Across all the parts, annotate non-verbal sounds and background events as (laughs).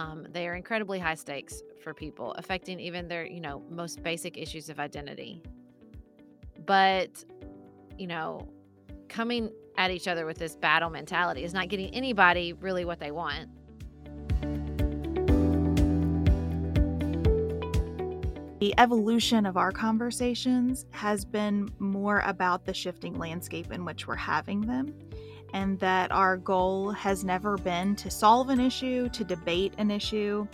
Um, they are incredibly high stakes for people, affecting even their, you know, most basic issues of identity. But, you know, coming at each other with this battle mentality is not getting anybody really what they want. The evolution of our conversations has been more about the shifting landscape in which we're having them, and that our goal has never been to solve an issue, to debate an issue,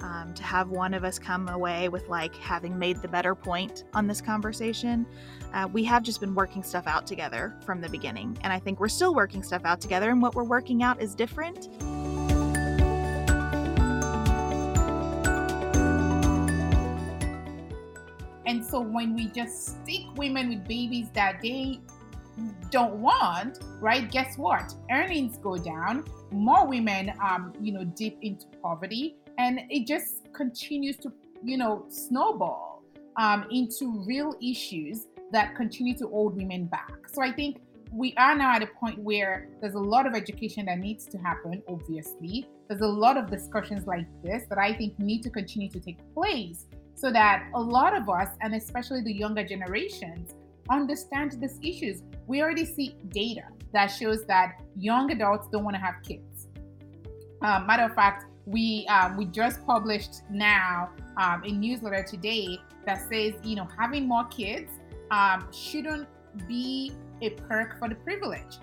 um, to have one of us come away with like having made the better point on this conversation. Uh, we have just been working stuff out together from the beginning, and I think we're still working stuff out together, and what we're working out is different. And so when we just stick women with babies that they don't want, right? Guess what? Earnings go down. More women, um, you know, dip into poverty, and it just continues to, you know, snowball um, into real issues that continue to hold women back. So I think we are now at a point where there's a lot of education that needs to happen. Obviously, there's a lot of discussions like this that I think need to continue to take place so that a lot of us, and especially the younger generations, understand these issues. We already see data that shows that young adults don't want to have kids. Uh, matter of fact, we um, we just published now um, a newsletter today that says you know having more kids um, shouldn't be a perk for the privilege.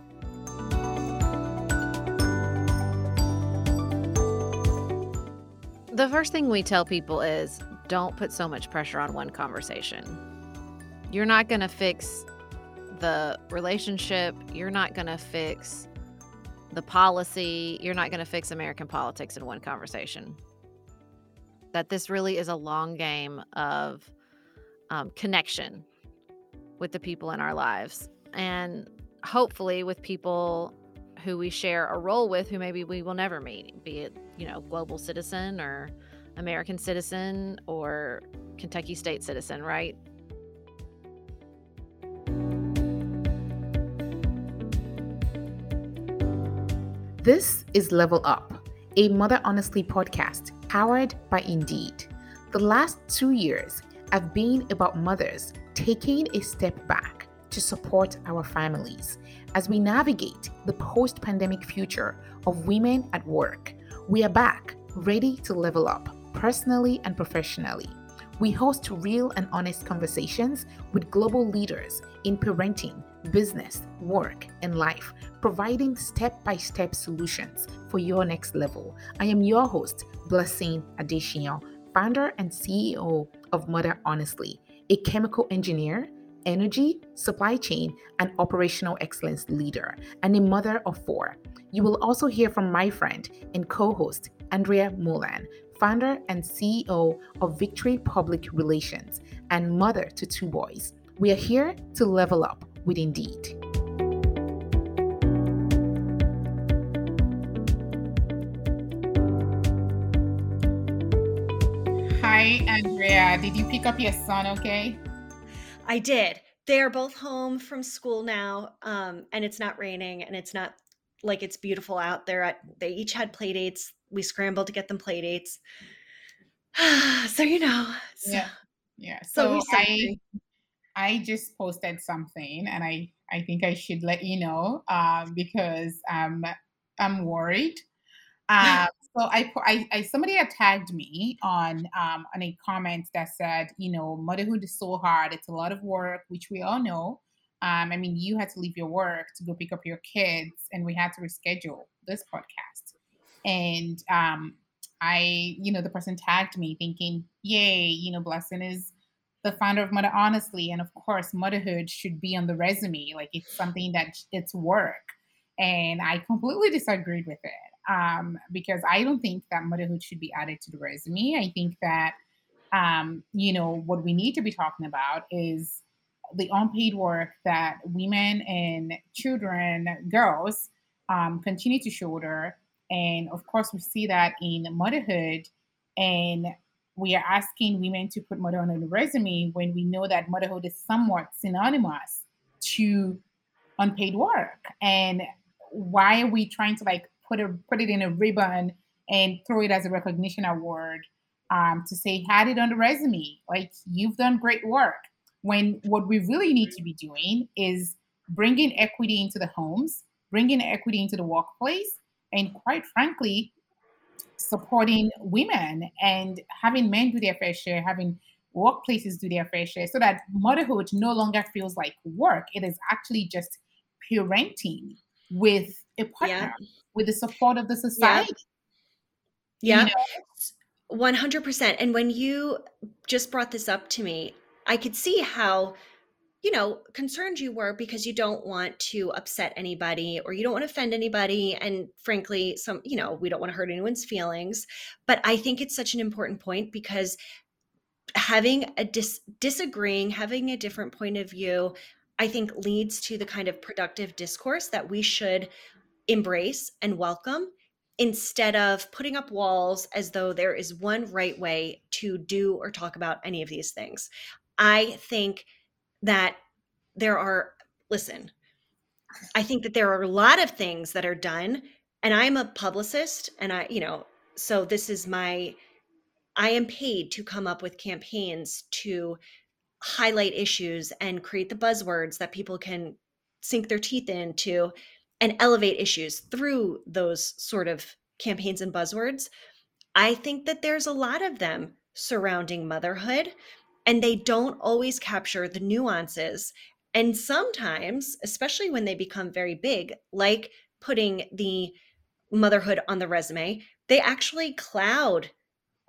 The first thing we tell people is don't put so much pressure on one conversation. You're not going to fix the relationship. You're not going to fix the policy. You're not going to fix American politics in one conversation. That this really is a long game of um, connection with the people in our lives. And hopefully, with people who we share a role with who maybe we will never meet, be it, you know, global citizen or American citizen or Kentucky state citizen, right? This is Level Up, a Mother Honestly podcast powered by Indeed. The last two years have been about mothers taking a step back to support our families as we navigate the post pandemic future of women at work. We are back, ready to level up personally and professionally. We host real and honest conversations with global leaders in parenting, business, work, and life, providing step by step solutions for your next level. I am your host, Blessing Adesiyan, founder and CEO of Mother Honestly, a chemical engineer, energy, supply chain, and operational excellence leader, and a mother of four. You will also hear from my friend and co host, Andrea Mulan, founder and CEO of Victory Public Relations, and mother to two boys. We are here to level up with Indeed. Hi, Andrea. Did you pick up your son okay? I did. They're both home from school now, um, and it's not raining, and it's not like it's beautiful out there. They each had play dates we scrambled to get them play dates. (sighs) so you know. So, yeah. Yeah. So, so I I just posted something and I I think I should let you know um, because um, I'm worried. Um, (laughs) so I, I, I, somebody had tagged me on um, on a comment that said, you know, motherhood is so hard. It's a lot of work, which we all know. Um, I mean, you had to leave your work to go pick up your kids, and we had to reschedule this podcast. And um, I, you know, the person tagged me thinking, yay, you know, Blessing is the founder of Mother Honestly. And of course, motherhood should be on the resume. Like it's something that it's work. And I completely disagreed with it um, because I don't think that motherhood should be added to the resume. I think that, um, you know, what we need to be talking about is the unpaid work that women and children, girls, um, continue to shoulder and of course, we see that in motherhood. And we are asking women to put motherhood on the resume when we know that motherhood is somewhat synonymous to unpaid work. And why are we trying to like put a put it in a ribbon and throw it as a recognition award um, to say, had it on the resume, like you've done great work. When what we really need to be doing is bringing equity into the homes, bringing equity into the workplace, and quite frankly, supporting women and having men do their fair share, having workplaces do their fair share, so that motherhood no longer feels like work. It is actually just parenting with a partner, yeah. with the support of the society. Yeah. You know? 100%. And when you just brought this up to me, I could see how you know, concerned you were because you don't want to upset anybody or you don't want to offend anybody. And frankly, some, you know, we don't want to hurt anyone's feelings. But I think it's such an important point because having a dis- disagreeing, having a different point of view, I think leads to the kind of productive discourse that we should embrace and welcome instead of putting up walls as though there is one right way to do or talk about any of these things. I think that there are, listen, I think that there are a lot of things that are done, and I'm a publicist, and I, you know, so this is my, I am paid to come up with campaigns to highlight issues and create the buzzwords that people can sink their teeth into and elevate issues through those sort of campaigns and buzzwords. I think that there's a lot of them surrounding motherhood and they don't always capture the nuances. And sometimes, especially when they become very big, like putting the motherhood on the resume, they actually cloud,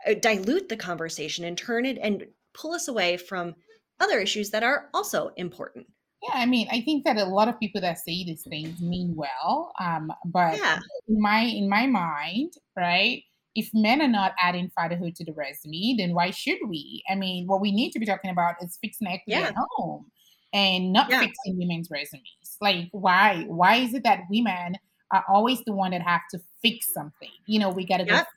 uh, dilute the conversation and turn it and pull us away from other issues that are also important. Yeah, I mean, I think that a lot of people that say these things mean well, um, but yeah. in my in my mind, right? if men are not adding fatherhood to the resume, then why should we? I mean, what we need to be talking about is fixing equity yeah. at home and not yeah. fixing women's resumes. Like, why? Why is it that women are always the one that have to fix something? You know, we got to go fix,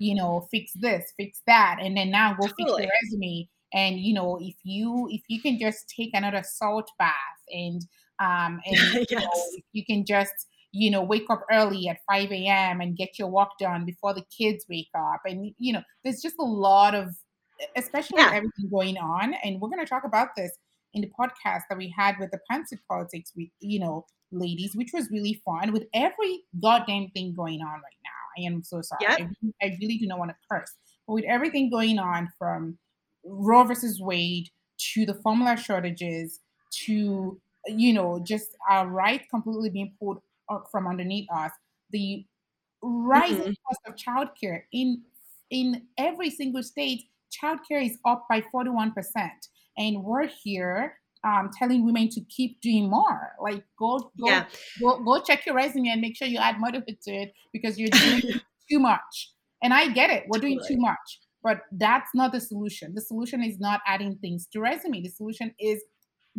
you know, fix this, fix that, and then now go totally. fix the resume. And you know, if you if you can just take another salt bath and um (laughs) and yes. you know, you can just you know, wake up early at 5 a.m. and get your work done before the kids wake up. And, you know, there's just a lot of, especially yeah. everything going on. And we're going to talk about this in the podcast that we had with the Pantsuit Politics, with, you know, ladies, which was really fun with every goddamn thing going on right now. I am so sorry. Yep. I, I really do not want to curse. But with everything going on from Roe versus Wade to the formula shortages to, you know, just our rights completely being pulled from underneath us, the rising mm-hmm. cost of childcare in in every single state, childcare is up by 41%. And we're here um, telling women to keep doing more. Like go go, yeah. go go check your resume and make sure you add motherhood to it because you're doing (laughs) too much. And I get it, we're doing too much, but that's not the solution. The solution is not adding things to resume. The solution is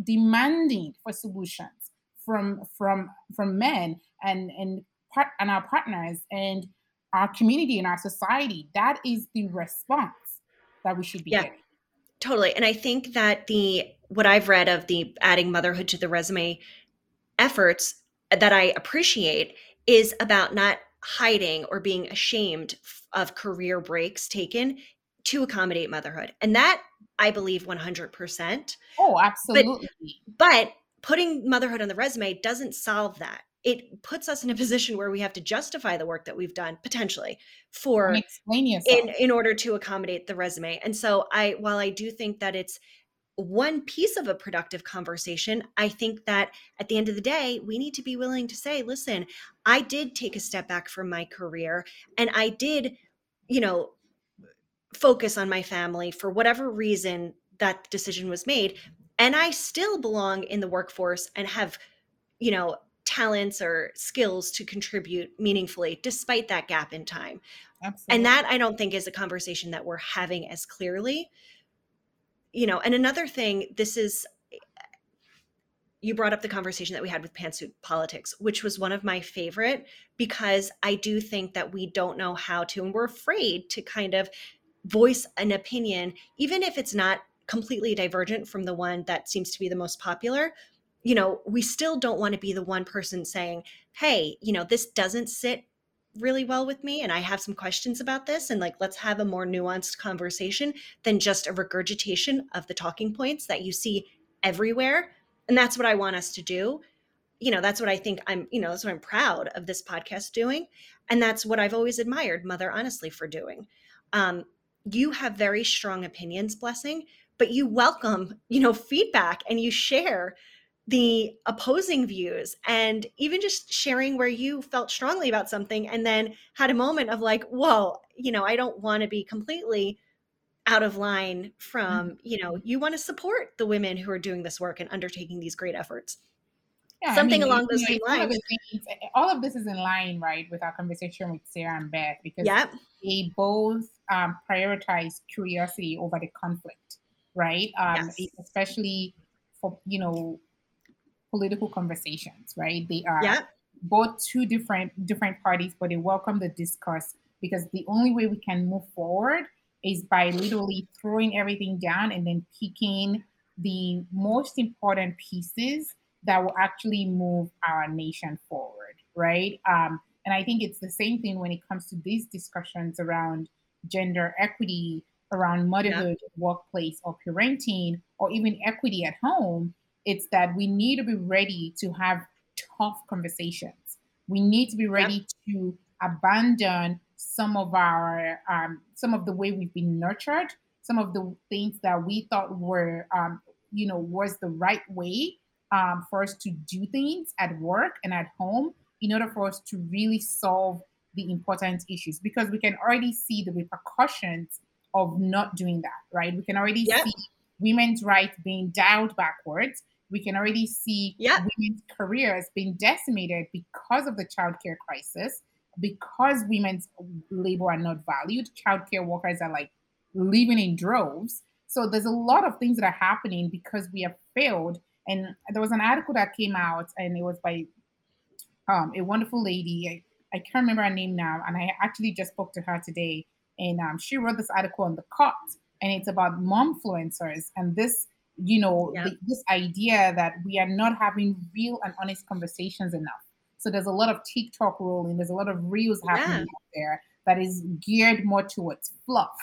demanding for solutions from from from men and and part and our partners and our community and our society. That is the response that we should be yeah, getting. Totally. And I think that the what I've read of the adding motherhood to the resume efforts that I appreciate is about not hiding or being ashamed of career breaks taken to accommodate motherhood. And that I believe 100%. Oh, absolutely. But, but putting motherhood on the resume doesn't solve that it puts us in a position where we have to justify the work that we've done potentially for in in order to accommodate the resume and so i while i do think that it's one piece of a productive conversation i think that at the end of the day we need to be willing to say listen i did take a step back from my career and i did you know focus on my family for whatever reason that decision was made and I still belong in the workforce and have, you know, talents or skills to contribute meaningfully despite that gap in time. Absolutely. And that I don't think is a conversation that we're having as clearly. You know, and another thing, this is you brought up the conversation that we had with pantsuit politics, which was one of my favorite because I do think that we don't know how to, and we're afraid to kind of voice an opinion, even if it's not completely divergent from the one that seems to be the most popular. You know we still don't want to be the one person saying hey you know this doesn't sit really well with me and I have some questions about this and like let's have a more nuanced conversation than just a regurgitation of the talking points that you see everywhere. And that's what I want us to do. You know, that's what I think I'm, you know, that's what I'm proud of this podcast doing. And that's what I've always admired Mother Honestly for doing. Um, you have very strong opinions, Blessing, but you welcome, you know, feedback and you share the opposing views and even just sharing where you felt strongly about something and then had a moment of like whoa you know i don't want to be completely out of line from mm-hmm. you know you want to support the women who are doing this work and undertaking these great efforts yeah, something I mean, along those same lines things, all of this is in line right with our conversation with sarah and beth because yep. they both um, prioritize curiosity over the conflict right um, yes. especially for you know political conversations, right? They are yeah. both two different different parties, but they welcome the discourse because the only way we can move forward is by literally throwing everything down and then picking the most important pieces that will actually move our nation forward, right? Um, and I think it's the same thing when it comes to these discussions around gender equity, around motherhood, yeah. workplace, or parenting, or even equity at home. It's that we need to be ready to have tough conversations. We need to be ready yep. to abandon some of our um, some of the way we've been nurtured, some of the things that we thought were um, you know was the right way um, for us to do things at work and at home in order for us to really solve the important issues because we can already see the repercussions of not doing that right we can already yep. see women's rights being dialed backwards we can already see yeah. women's careers being decimated because of the childcare crisis, because women's labor are not valued. Childcare workers are like living in droves. So there's a lot of things that are happening because we have failed. And there was an article that came out, and it was by um, a wonderful lady. I, I can't remember her name now, and I actually just spoke to her today. And um, she wrote this article on the cot, and it's about momfluencers and this you know yeah. the, this idea that we are not having real and honest conversations enough so there's a lot of tiktok rolling there's a lot of reels happening yeah. out there that is geared more towards fluff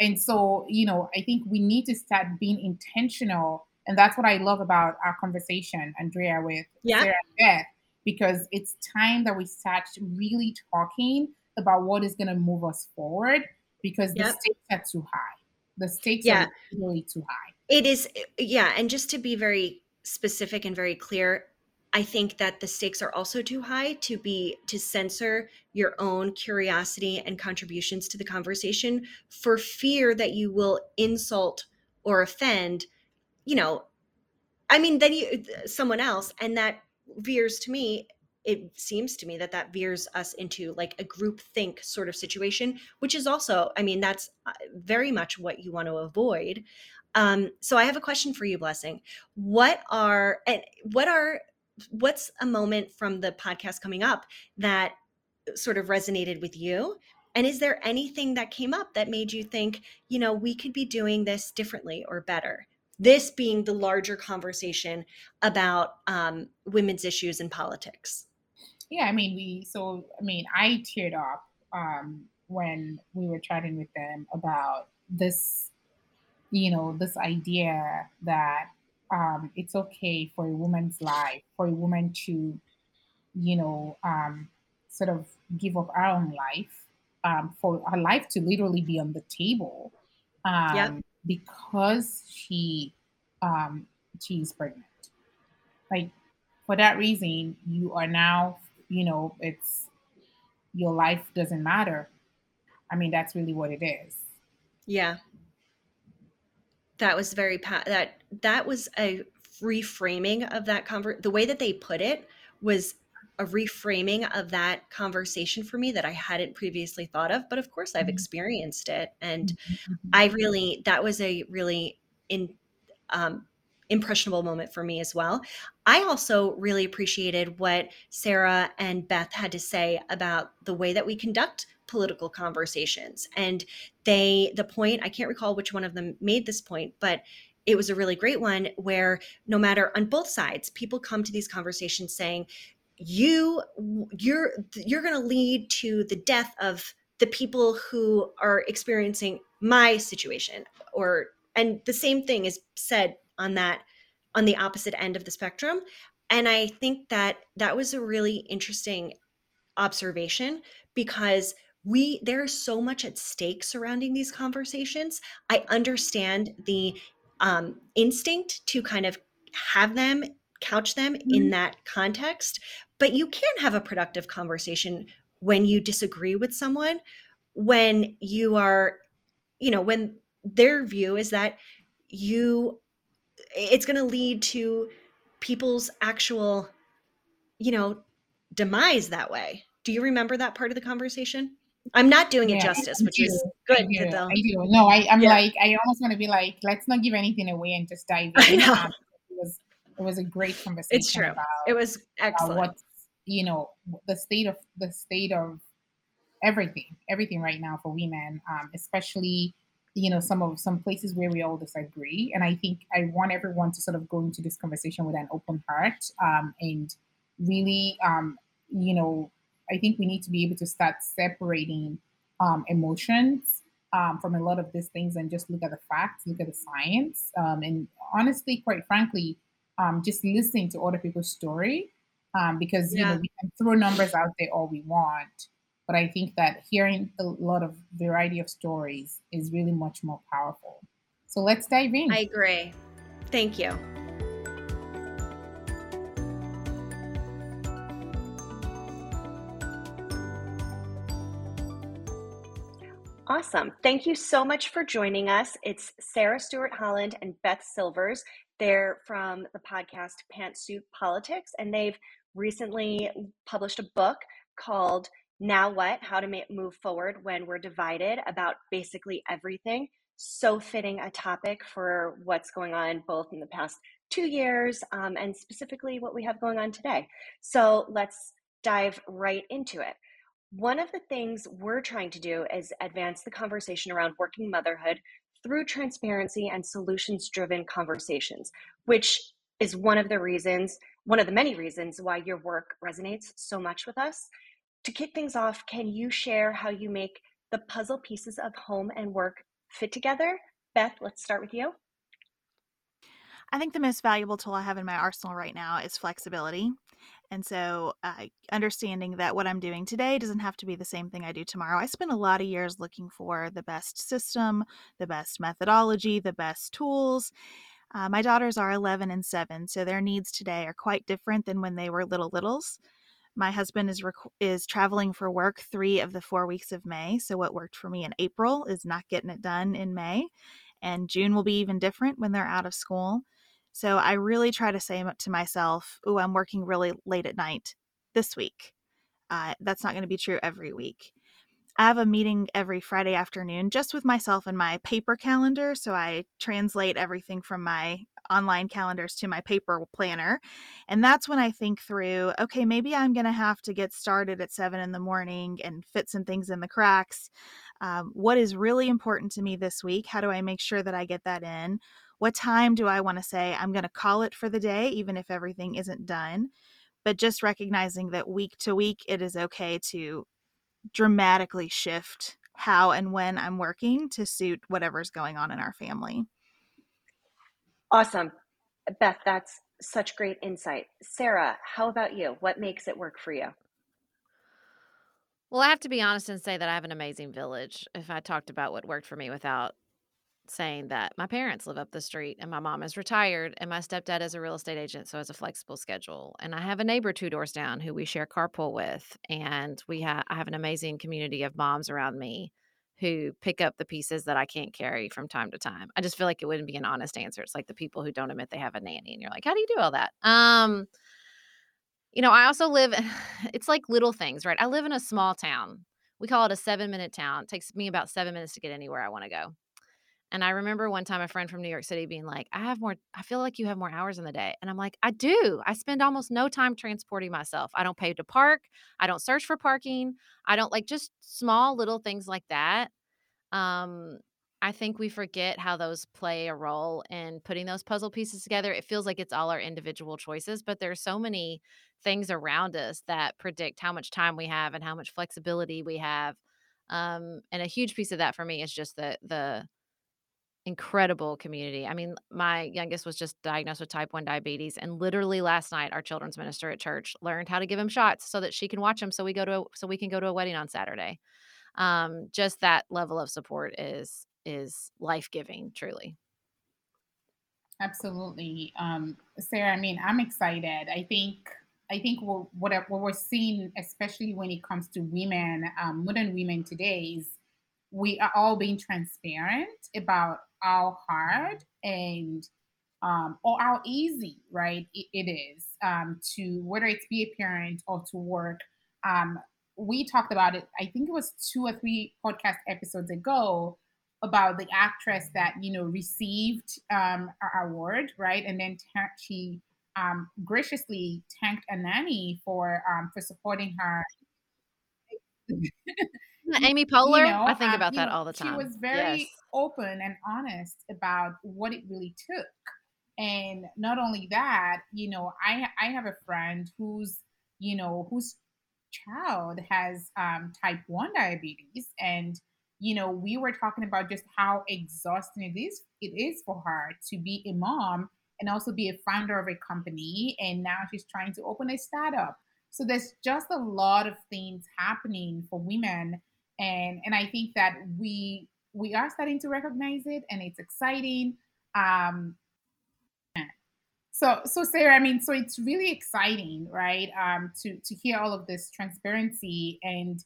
and so you know i think we need to start being intentional and that's what i love about our conversation andrea with yeah. sarah and beth because it's time that we start really talking about what is going to move us forward because yep. the stakes are too high the stakes yeah. are really too high it is, yeah. And just to be very specific and very clear, I think that the stakes are also too high to be to censor your own curiosity and contributions to the conversation for fear that you will insult or offend, you know, I mean, then you someone else, and that veers to me. It seems to me that that veers us into like a group think sort of situation, which is also, I mean, that's uh, very much what you want to avoid. Um, so I have a question for you, Blessing. What are and what are what's a moment from the podcast coming up that sort of resonated with you? And is there anything that came up that made you think, you know, we could be doing this differently or better? This being the larger conversation about um, women's issues in politics. Yeah, I mean, we so I mean, I teared up um, when we were chatting with them about this you know, this idea that um, it's okay for a woman's life, for a woman to, you know, um, sort of give up her own life, um, for her life to literally be on the table, um, yep. because she um, she's pregnant. Like for that reason, you are now, you know, it's your life doesn't matter. I mean, that's really what it is. Yeah, that was very that that was a reframing of that conver the way that they put it was a reframing of that conversation for me that I hadn't previously thought of but of course I've mm-hmm. experienced it and mm-hmm. I really that was a really in um, impressionable moment for me as well. I also really appreciated what Sarah and Beth had to say about the way that we conduct political conversations. And they, the point, I can't recall which one of them made this point, but it was a really great one where no matter on both sides, people come to these conversations saying, you you're you're going to lead to the death of the people who are experiencing my situation or and the same thing is said on that on the opposite end of the spectrum and i think that that was a really interesting observation because we there's so much at stake surrounding these conversations i understand the um, instinct to kind of have them couch them mm-hmm. in that context but you can have a productive conversation when you disagree with someone when you are you know when their view is that you it's going to lead to people's actual you know demise that way. Do you remember that part of the conversation? I'm not doing yeah, it justice which is good I do, I do. no I, i'm yeah. like i almost want to be like let's not give anything away and just dive (laughs) in. um, it was it was a great conversation it's true. about, it was excellent. what's you know the state of the state of everything everything right now for women um, especially you know some of some places where we all disagree and i think i want everyone to sort of go into this conversation with an open heart um, and really um, you know i think we need to be able to start separating um, emotions um, from a lot of these things and just look at the facts look at the science um, and honestly quite frankly um, just listening to other people's story because yeah. you know we can throw numbers out there all we want but I think that hearing a lot of variety of stories is really much more powerful. So let's dive in. I agree. Thank you. Awesome. Thank you so much for joining us. It's Sarah Stewart Holland and Beth Silvers. They're from the podcast Pantsuit Politics, and they've recently published a book called now what? How to make, move forward when we're divided about basically everything. So fitting a topic for what's going on both in the past two years um, and specifically what we have going on today. So let's dive right into it. One of the things we're trying to do is advance the conversation around working motherhood through transparency and solutions driven conversations, which is one of the reasons, one of the many reasons why your work resonates so much with us to kick things off, can you share how you make the puzzle pieces of home and work fit together? Beth, let's start with you. I think the most valuable tool I have in my arsenal right now is flexibility. And so, uh, understanding that what I'm doing today doesn't have to be the same thing I do tomorrow. I spent a lot of years looking for the best system, the best methodology, the best tools. Uh, my daughters are 11 and 7, so their needs today are quite different than when they were little littles. My husband is rec- is traveling for work 3 of the 4 weeks of May, so what worked for me in April is not getting it done in May, and June will be even different when they're out of school. So I really try to say to myself, "Oh, I'm working really late at night this week." Uh, that's not going to be true every week. I have a meeting every Friday afternoon just with myself and my paper calendar. So I translate everything from my online calendars to my paper planner. And that's when I think through okay, maybe I'm going to have to get started at seven in the morning and fit some things in the cracks. Um, what is really important to me this week? How do I make sure that I get that in? What time do I want to say I'm going to call it for the day, even if everything isn't done? But just recognizing that week to week, it is okay to dramatically shift how and when I'm working to suit whatever's going on in our family. Awesome. Beth, that's such great insight. Sarah, how about you? What makes it work for you? Well, I have to be honest and say that I have an amazing village. If I talked about what worked for me without saying that my parents live up the street and my mom is retired and my stepdad is a real estate agent so has a flexible schedule and i have a neighbor two doors down who we share carpool with and we have i have an amazing community of moms around me who pick up the pieces that i can't carry from time to time. I just feel like it wouldn't be an honest answer. It's like the people who don't admit they have a nanny and you're like how do you do all that? Um you know i also live (sighs) it's like little things right? I live in a small town. We call it a seven minute town. It takes me about seven minutes to get anywhere i want to go and I remember one time a friend from New York City being like, I have more, I feel like you have more hours in the day. And I'm like, I do. I spend almost no time transporting myself. I don't pay to park. I don't search for parking. I don't like just small little things like that. Um, I think we forget how those play a role in putting those puzzle pieces together. It feels like it's all our individual choices, but there's so many things around us that predict how much time we have and how much flexibility we have. Um, and a huge piece of that for me is just the the incredible community. I mean, my youngest was just diagnosed with type 1 diabetes and literally last night our children's minister at church learned how to give him shots so that she can watch him so we go to so we can go to a wedding on Saturday. Um, just that level of support is is life-giving truly. Absolutely. Um, Sarah, I mean, I'm excited. I think I think what what, what we're seeing, especially when it comes to women, um, modern women today, is we are all being transparent about how hard and um, or how easy, right, it, it is um, to whether it's be a parent or to work. Um, we talked about it. I think it was two or three podcast episodes ago about the actress that you know received um, our award, right, and then t- she um, graciously thanked a nanny for um, for supporting her. (laughs) Amy Poehler. You know, I think um, about that all the time. She was very yes. open and honest about what it really took. And not only that, you know, I I have a friend who's, you know, whose child has um, type 1 diabetes and you know, we were talking about just how exhausting it is it is for her to be a mom and also be a founder of a company and now she's trying to open a startup. So there's just a lot of things happening for women and and I think that we we are starting to recognize it, and it's exciting. Um, so so Sarah, I mean, so it's really exciting, right? Um, to to hear all of this transparency and.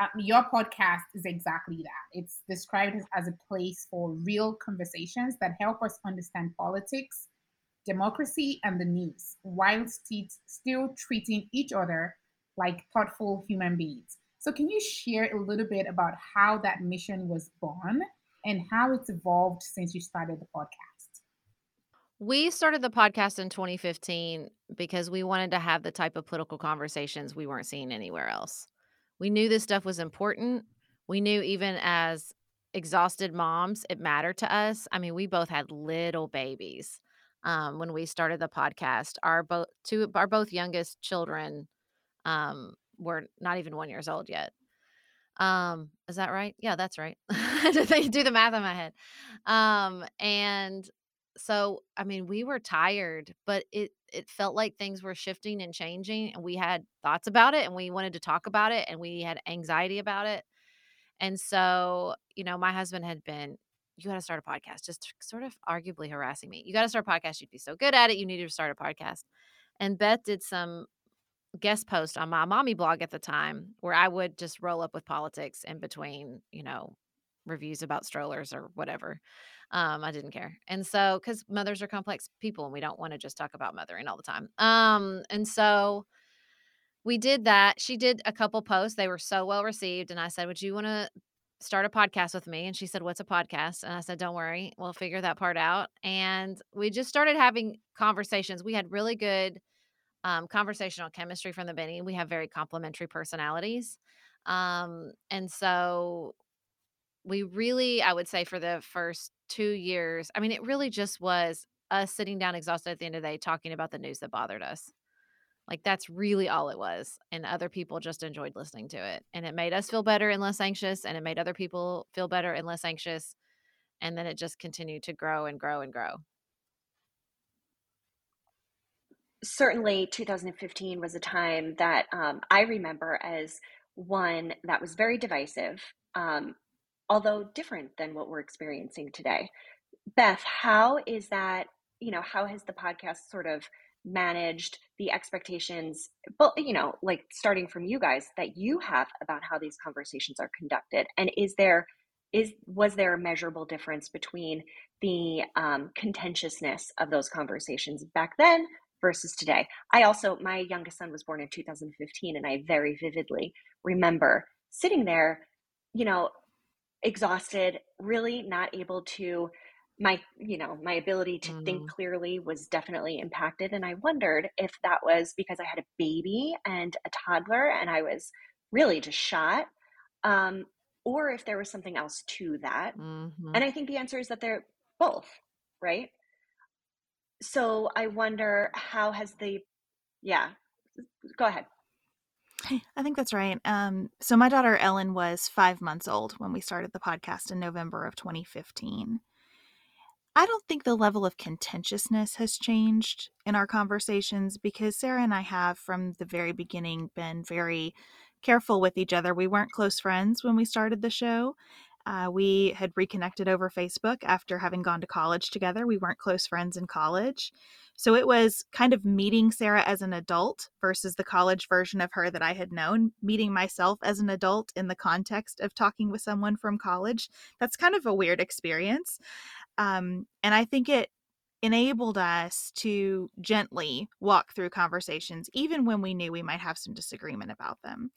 Uh, your podcast is exactly that. It's described as, as a place for real conversations that help us understand politics, democracy, and the news, while still treating each other like thoughtful human beings. So, can you share a little bit about how that mission was born and how it's evolved since you started the podcast? We started the podcast in 2015 because we wanted to have the type of political conversations we weren't seeing anywhere else. We knew this stuff was important. We knew even as exhausted moms, it mattered to us. I mean, we both had little babies um, when we started the podcast. Our both two, our both youngest children um, were not even one years old yet. Um, is that right? Yeah, that's right. (laughs) do the math in my head. Um, and so I mean, we were tired, but it it felt like things were shifting and changing, and we had thoughts about it, and we wanted to talk about it, and we had anxiety about it. And so, you know, my husband had been, you got to start a podcast, just sort of arguably harassing me. You got to start a podcast. You'd be so good at it. You needed to start a podcast. And Beth did some guest post on my mommy blog at the time where I would just roll up with politics in between, you know, reviews about strollers or whatever. Um, I didn't care. And so, because mothers are complex people and we don't want to just talk about mothering all the time. Um, and so we did that. She did a couple posts. They were so well received. And I said, Would you want to start a podcast with me? And she said, What's a podcast? And I said, Don't worry, we'll figure that part out. And we just started having conversations. We had really good um, conversational chemistry from the beginning. We have very complementary personalities. Um, and so we really, I would say, for the first two years, I mean, it really just was us sitting down exhausted at the end of the day talking about the news that bothered us. Like that's really all it was. And other people just enjoyed listening to it. And it made us feel better and less anxious. And it made other people feel better and less anxious. And then it just continued to grow and grow and grow. Certainly 2015 was a time that um, I remember as one that was very divisive, um, although different than what we're experiencing today. Beth, how is that? You know, how has the podcast sort of managed the expectations, but you know, like starting from you guys that you have about how these conversations are conducted, and is there is was there a measurable difference between the um, contentiousness of those conversations back then versus today. I also, my youngest son was born in 2015, and I very vividly remember sitting there, you know, exhausted, really not able to my you know my ability to mm. think clearly was definitely impacted and i wondered if that was because i had a baby and a toddler and i was really just shot um, or if there was something else to that mm-hmm. and i think the answer is that they're both right so I wonder how has the yeah go ahead. I think that's right. Um, so my daughter Ellen was five months old when we started the podcast in November of 2015. I don't think the level of contentiousness has changed in our conversations because Sarah and I have, from the very beginning, been very careful with each other. We weren't close friends when we started the show. Uh, we had reconnected over Facebook after having gone to college together. We weren't close friends in college. So it was kind of meeting Sarah as an adult versus the college version of her that I had known, meeting myself as an adult in the context of talking with someone from college. That's kind of a weird experience. Um, and I think it enabled us to gently walk through conversations, even when we knew we might have some disagreement about them.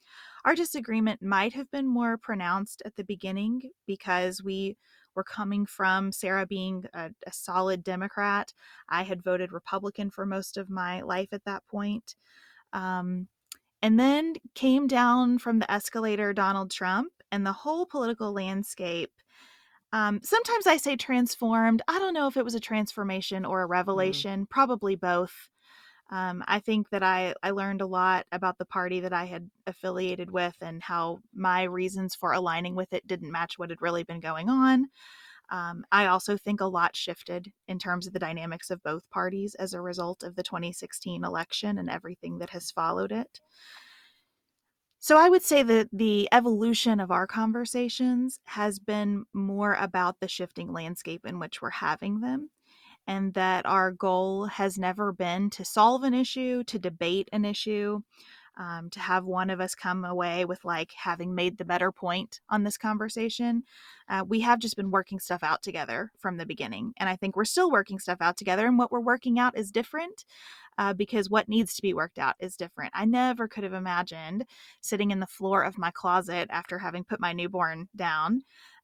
Our disagreement might have been more pronounced at the beginning because we were coming from Sarah being a, a solid Democrat. I had voted Republican for most of my life at that point. Um, and then came down from the escalator Donald Trump and the whole political landscape um, sometimes I say transformed. I don't know if it was a transformation or a mm. revelation, mm. probably both. Um, I think that I, I learned a lot about the party that I had affiliated with and how my reasons for aligning with it didn't match what had really been going on. Um, I also think a lot shifted in terms of the dynamics of both parties as a result of the 2016 election and everything that has followed it. So I would say that the evolution of our conversations has been more about the shifting landscape in which we're having them. And that our goal has never been to solve an issue, to debate an issue, um, to have one of us come away with like having made the better point on this conversation. Uh, we have just been working stuff out together from the beginning. And I think we're still working stuff out together. And what we're working out is different uh, because what needs to be worked out is different. I never could have imagined sitting in the floor of my closet after having put my newborn down,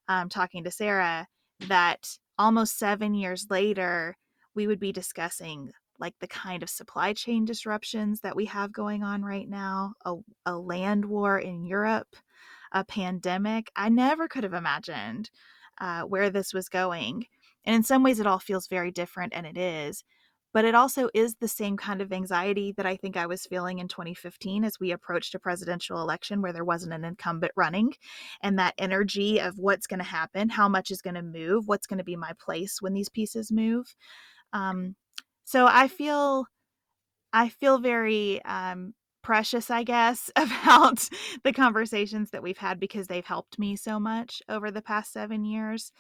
um, talking to Sarah, that almost seven years later, we would be discussing like the kind of supply chain disruptions that we have going on right now, a, a land war in Europe, a pandemic. I never could have imagined uh, where this was going. And in some ways, it all feels very different, and it is but it also is the same kind of anxiety that I think I was feeling in 2015 as we approached a presidential election where there wasn't an incumbent running and that energy of what's going to happen, how much is going to move, what's going to be my place when these pieces move. Um, so I feel I feel very um, precious, I guess, (laughs) about the conversations that we've had because they've helped me so much over the past seven years.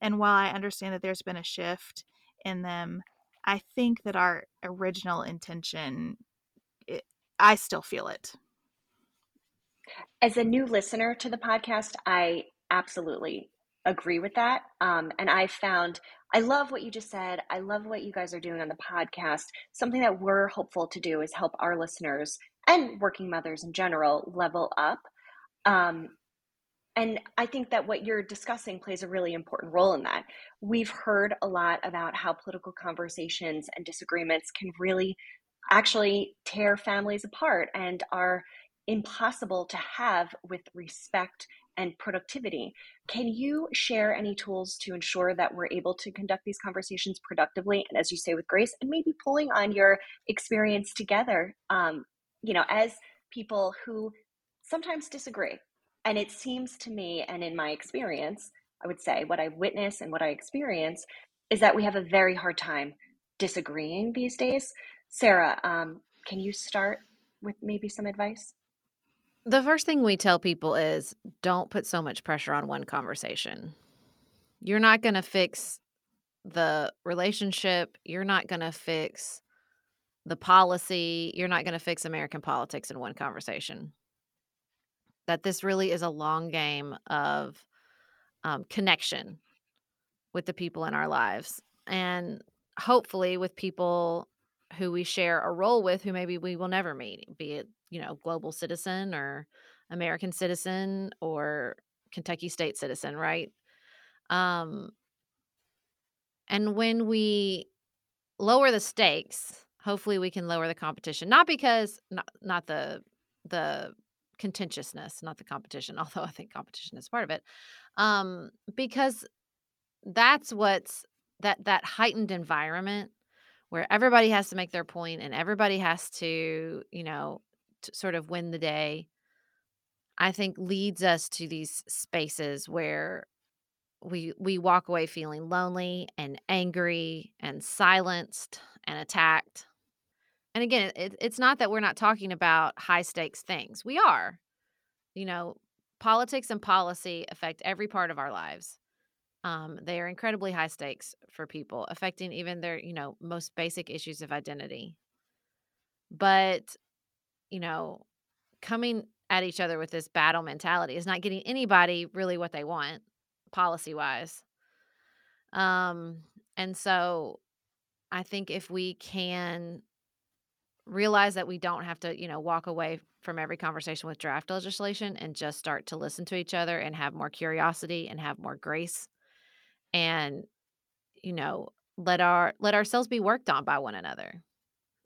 And while I understand that there's been a shift in them, I think that our original intention, it, I still feel it. As a new listener to the podcast, I absolutely agree with that. Um, and I found, I love what you just said. I love what you guys are doing on the podcast. Something that we're hopeful to do is help our listeners and working mothers in general level up. Um, and I think that what you're discussing plays a really important role in that. We've heard a lot about how political conversations and disagreements can really actually tear families apart and are impossible to have with respect and productivity. Can you share any tools to ensure that we're able to conduct these conversations productively and, as you say, with grace, and maybe pulling on your experience together, um, you know, as people who sometimes disagree and it seems to me, and in my experience, I would say what I witness and what I experience is that we have a very hard time disagreeing these days. Sarah, um, can you start with maybe some advice? The first thing we tell people is don't put so much pressure on one conversation. You're not going to fix the relationship. You're not going to fix the policy. You're not going to fix American politics in one conversation that this really is a long game of um, connection with the people in our lives and hopefully with people who we share a role with who maybe we will never meet be it you know global citizen or american citizen or kentucky state citizen right? Um and when we lower the stakes hopefully we can lower the competition not because not not the the contentiousness, not the competition, (laughs) although I think competition is part of it. Um, because that's what's that that heightened environment where everybody has to make their point and everybody has to, you know, to sort of win the day, I think leads us to these spaces where we we walk away feeling lonely and angry and silenced and attacked. And again, it, it's not that we're not talking about high stakes things. We are. You know, politics and policy affect every part of our lives. Um, they are incredibly high stakes for people, affecting even their, you know, most basic issues of identity. But, you know, coming at each other with this battle mentality is not getting anybody really what they want policy wise. Um, and so I think if we can realize that we don't have to, you know, walk away from every conversation with draft legislation and just start to listen to each other and have more curiosity and have more grace and you know, let our let ourselves be worked on by one another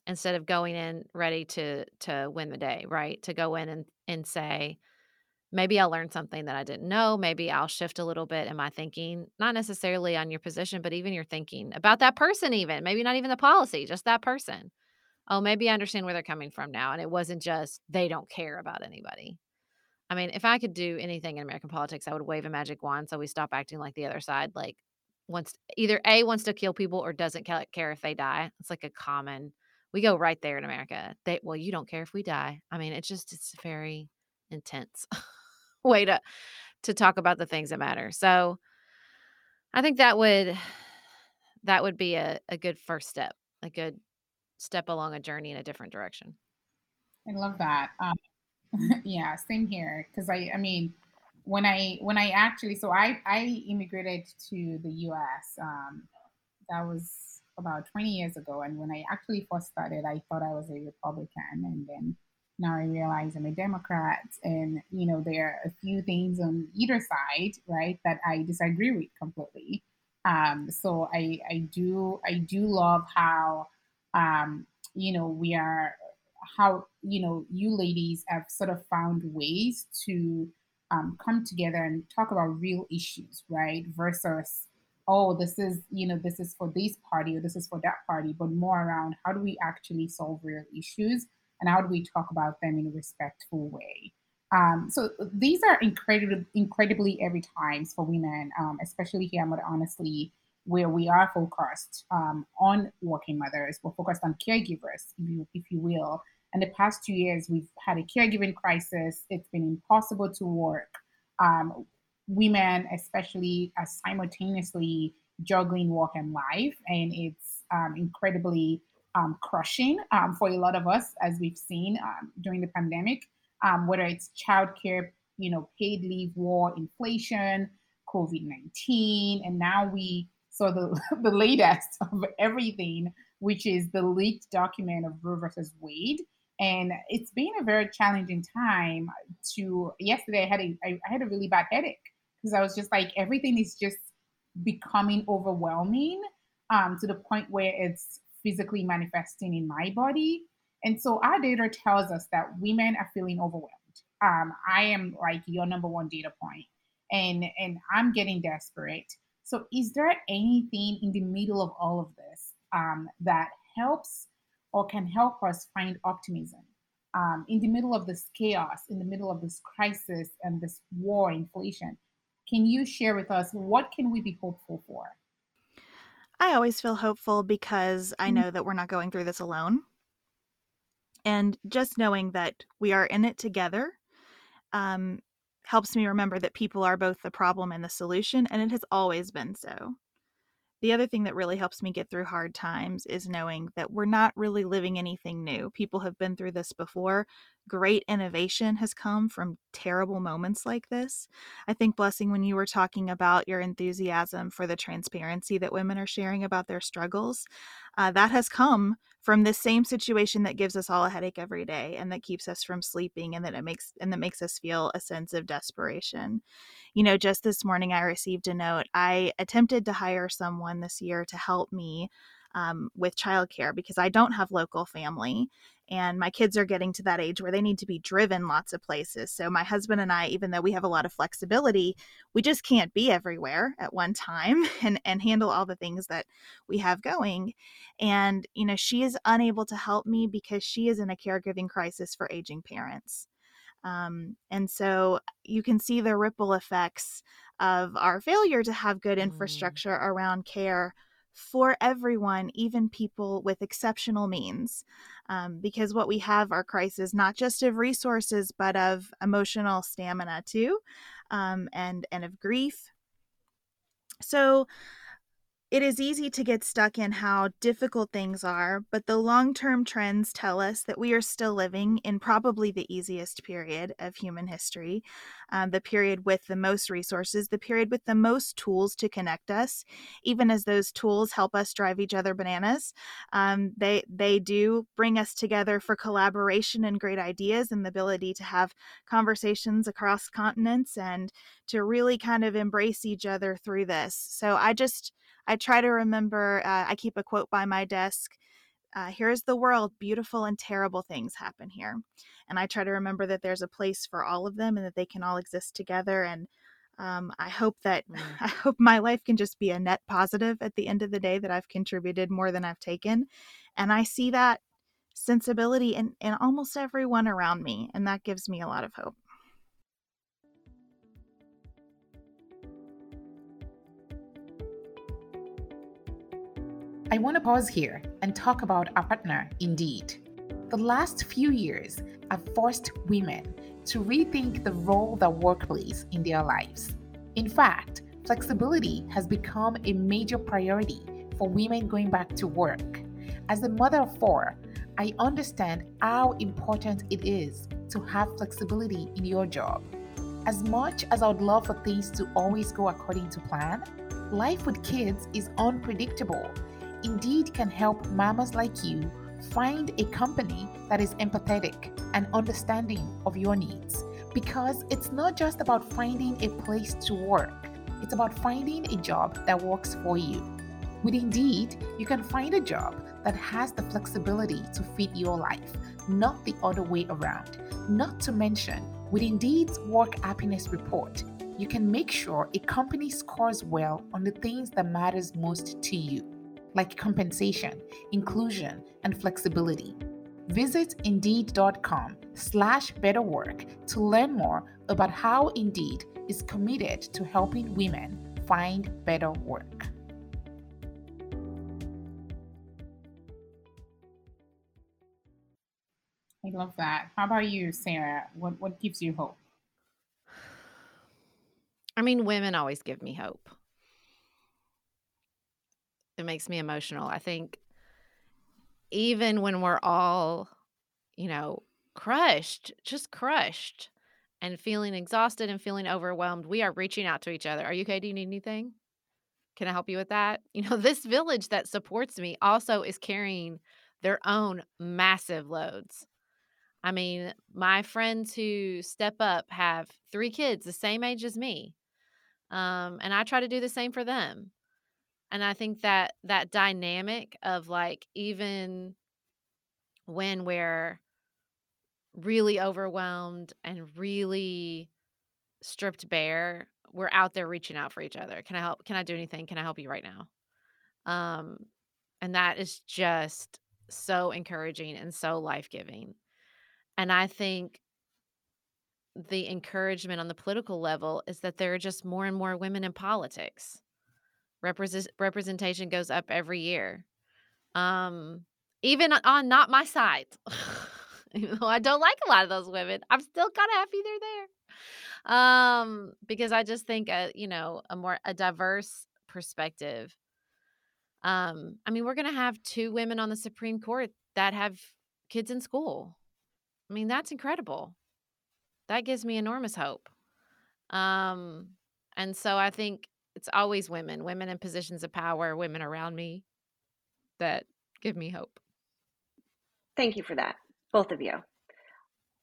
instead of going in ready to to win the day, right? To go in and and say, maybe I'll learn something that I didn't know. Maybe I'll shift a little bit in my thinking, not necessarily on your position, but even your thinking about that person, even maybe not even the policy, just that person. Oh, maybe I understand where they're coming from now. And it wasn't just they don't care about anybody. I mean, if I could do anything in American politics, I would wave a magic wand so we stop acting like the other side, like wants either A wants to kill people or doesn't care if they die. It's like a common we go right there in America. They well, you don't care if we die. I mean, it's just it's a very intense (laughs) way to to talk about the things that matter. So I think that would that would be a, a good first step, a good step along a journey in a different direction. I love that. Um, (laughs) yeah, same here. Because I, I mean, when I when I actually, so I I immigrated to the U.S. Um, that was about 20 years ago. And when I actually first started, I thought I was a Republican. And then now I realize I'm a Democrat. And, you know, there are a few things on either side, right, that I disagree with completely. Um, so I, I do, I do love how, um, you know, we are, how, you know, you ladies have sort of found ways to um, come together and talk about real issues, right, versus oh, this is, you know, this is for this party or this is for that party, but more around how do we actually solve real issues and how do we talk about them in a respectful way. Um, so these are incredibly, incredibly every times for women, um, especially here, but honestly, where we are focused um, on working mothers, we're focused on caregivers, if you, if you will. And the past two years, we've had a caregiving crisis. It's been impossible to work. Um, women, especially, are simultaneously juggling work and life, and it's um, incredibly um, crushing um, for a lot of us, as we've seen um, during the pandemic. Whether it's childcare, you know, paid leave, war, inflation, COVID nineteen, and now we saw the (laughs) the latest of everything, which is the leaked document of Roe versus Wade. And it's been a very challenging time. To yesterday, I had a I, I had a really bad headache because I was just like, everything is just becoming overwhelming um, to the point where it's physically manifesting in my body. And so our data tells us that women are feeling overwhelmed. Um, I am like your number one data point, and and I'm getting desperate. So is there anything in the middle of all of this um, that helps or can help us find optimism um, in the middle of this chaos, in the middle of this crisis and this war, inflation? Can you share with us what can we be hopeful for? I always feel hopeful because I mm-hmm. know that we're not going through this alone. And just knowing that we are in it together um, helps me remember that people are both the problem and the solution, and it has always been so. The other thing that really helps me get through hard times is knowing that we're not really living anything new. People have been through this before. Great innovation has come from terrible moments like this. I think, Blessing, when you were talking about your enthusiasm for the transparency that women are sharing about their struggles, uh, that has come from the same situation that gives us all a headache every day and that keeps us from sleeping and that it makes and that makes us feel a sense of desperation. You know just this morning i received a note i attempted to hire someone this year to help me um, with childcare because i don't have local family and my kids are getting to that age where they need to be driven lots of places. So my husband and I, even though we have a lot of flexibility, we just can't be everywhere at one time (laughs) and and handle all the things that we have going. And you know, she is unable to help me because she is in a caregiving crisis for aging parents. Um, and so you can see the ripple effects of our failure to have good mm. infrastructure mm. around care for everyone, even people with exceptional means. Um, because what we have are crises not just of resources, but of emotional stamina too, um, and and of grief. So it is easy to get stuck in how difficult things are, but the long term trends tell us that we are still living in probably the easiest period of human history, um, the period with the most resources, the period with the most tools to connect us, even as those tools help us drive each other bananas. Um, they, they do bring us together for collaboration and great ideas and the ability to have conversations across continents and to really kind of embrace each other through this. So I just, I try to remember, uh, I keep a quote by my desk. Uh, here's the world, beautiful and terrible things happen here. And I try to remember that there's a place for all of them and that they can all exist together. And um, I hope that mm. (laughs) I hope my life can just be a net positive at the end of the day that I've contributed more than I've taken. And I see that sensibility in, in almost everyone around me. And that gives me a lot of hope. I want to pause here and talk about our partner, Indeed. The last few years have forced women to rethink the role that work plays in their lives. In fact, flexibility has become a major priority for women going back to work. As a mother of four, I understand how important it is to have flexibility in your job. As much as I would love for things to always go according to plan, life with kids is unpredictable Indeed can help mamas like you find a company that is empathetic and understanding of your needs. Because it's not just about finding a place to work, it's about finding a job that works for you. With Indeed, you can find a job that has the flexibility to fit your life, not the other way around. Not to mention, with Indeed's Work Happiness Report, you can make sure a company scores well on the things that matters most to you like compensation, inclusion, and flexibility. Visit Indeed.com slash betterwork to learn more about how Indeed is committed to helping women find better work. I love that. How about you, Sarah? What what gives you hope? I mean, women always give me hope it makes me emotional. I think even when we're all, you know, crushed, just crushed and feeling exhausted and feeling overwhelmed, we are reaching out to each other. Are you okay? Do you need anything? Can I help you with that? (laughs) You know, this village that supports me also is carrying their own massive loads. I mean, my friends who step up have three kids the same age as me. Um, and I try to do the same for them and i think that that dynamic of like even when we're really overwhelmed and really stripped bare we're out there reaching out for each other. Can i help can i do anything? Can i help you right now? Um and that is just so encouraging and so life-giving. And i think the encouragement on the political level is that there are just more and more women in politics Represent representation goes up every year. Um, even on not my side, (laughs) even though I don't like a lot of those women, I'm still kind of happy they're there. Um, because I just think a you know a more a diverse perspective. Um, I mean, we're gonna have two women on the Supreme Court that have kids in school. I mean, that's incredible. That gives me enormous hope. Um, and so I think it's always women, women in positions of power, women around me that give me hope. Thank you for that, both of you.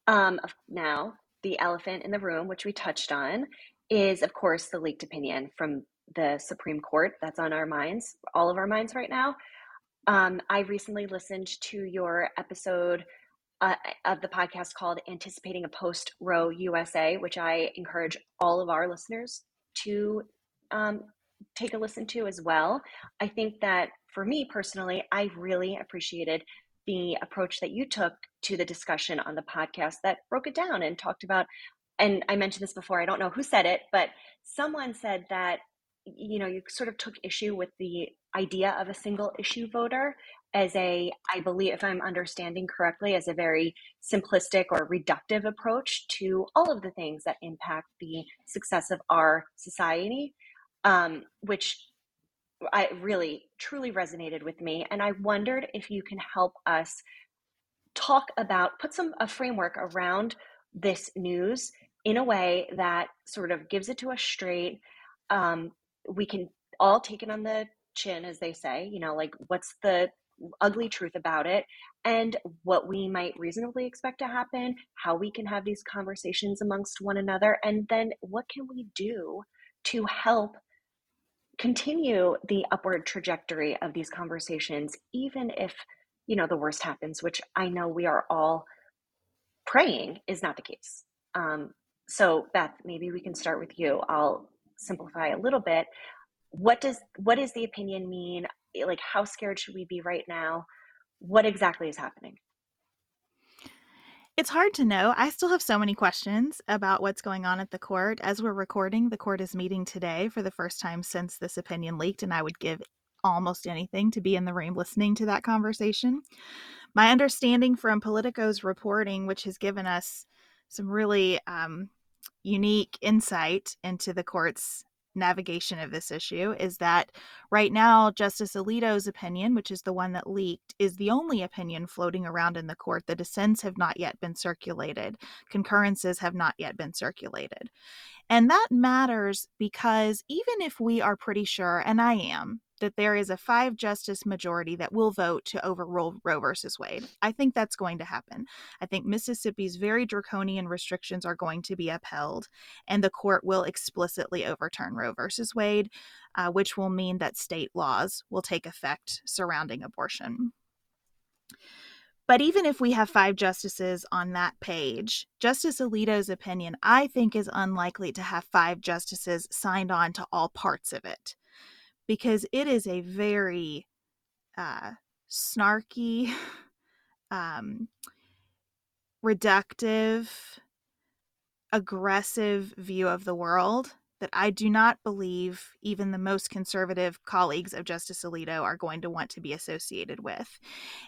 Um, now, the elephant in the room, which we touched on, is of course the leaked opinion from the Supreme Court. That's on our minds, all of our minds right now. Um, I recently listened to your episode uh, of the podcast called Anticipating a Post Roe USA, which I encourage all of our listeners to um, take a listen to as well. I think that for me personally, I really appreciated the approach that you took to the discussion on the podcast that broke it down and talked about. And I mentioned this before, I don't know who said it, but someone said that, you know, you sort of took issue with the idea of a single issue voter as a, I believe, if I'm understanding correctly, as a very simplistic or reductive approach to all of the things that impact the success of our society, um, which I really truly resonated with me. And I wondered if you can help us talk about, put some a framework around this news in a way that sort of gives it to us straight. Um, we can all take it on the chin, as they say, you know, like what's the ugly truth about it and what we might reasonably expect to happen, how we can have these conversations amongst one another, and then what can we do to help continue the upward trajectory of these conversations, even if, you know, the worst happens, which I know we are all praying is not the case. Um, so Beth, maybe we can start with you. I'll simplify a little bit. What does what does the opinion mean? Like how scared should we be right now? What exactly is happening? It's hard to know. I still have so many questions about what's going on at the court. As we're recording, the court is meeting today for the first time since this opinion leaked, and I would give almost anything to be in the room listening to that conversation. My understanding from Politico's reporting, which has given us some really um, unique insight into the court's navigation of this issue is that right now Justice Alito's opinion, which is the one that leaked, is the only opinion floating around in the court. The dissents have not yet been circulated, concurrences have not yet been circulated. And that matters because even if we are pretty sure, and I am, that there is a five justice majority that will vote to overrule Roe versus Wade. I think that's going to happen. I think Mississippi's very draconian restrictions are going to be upheld, and the court will explicitly overturn Roe versus Wade, uh, which will mean that state laws will take effect surrounding abortion. But even if we have five justices on that page, Justice Alito's opinion, I think, is unlikely to have five justices signed on to all parts of it because it is a very uh, snarky, (laughs) um, reductive, aggressive view of the world that I do not believe even the most conservative colleagues of Justice Alito are going to want to be associated with.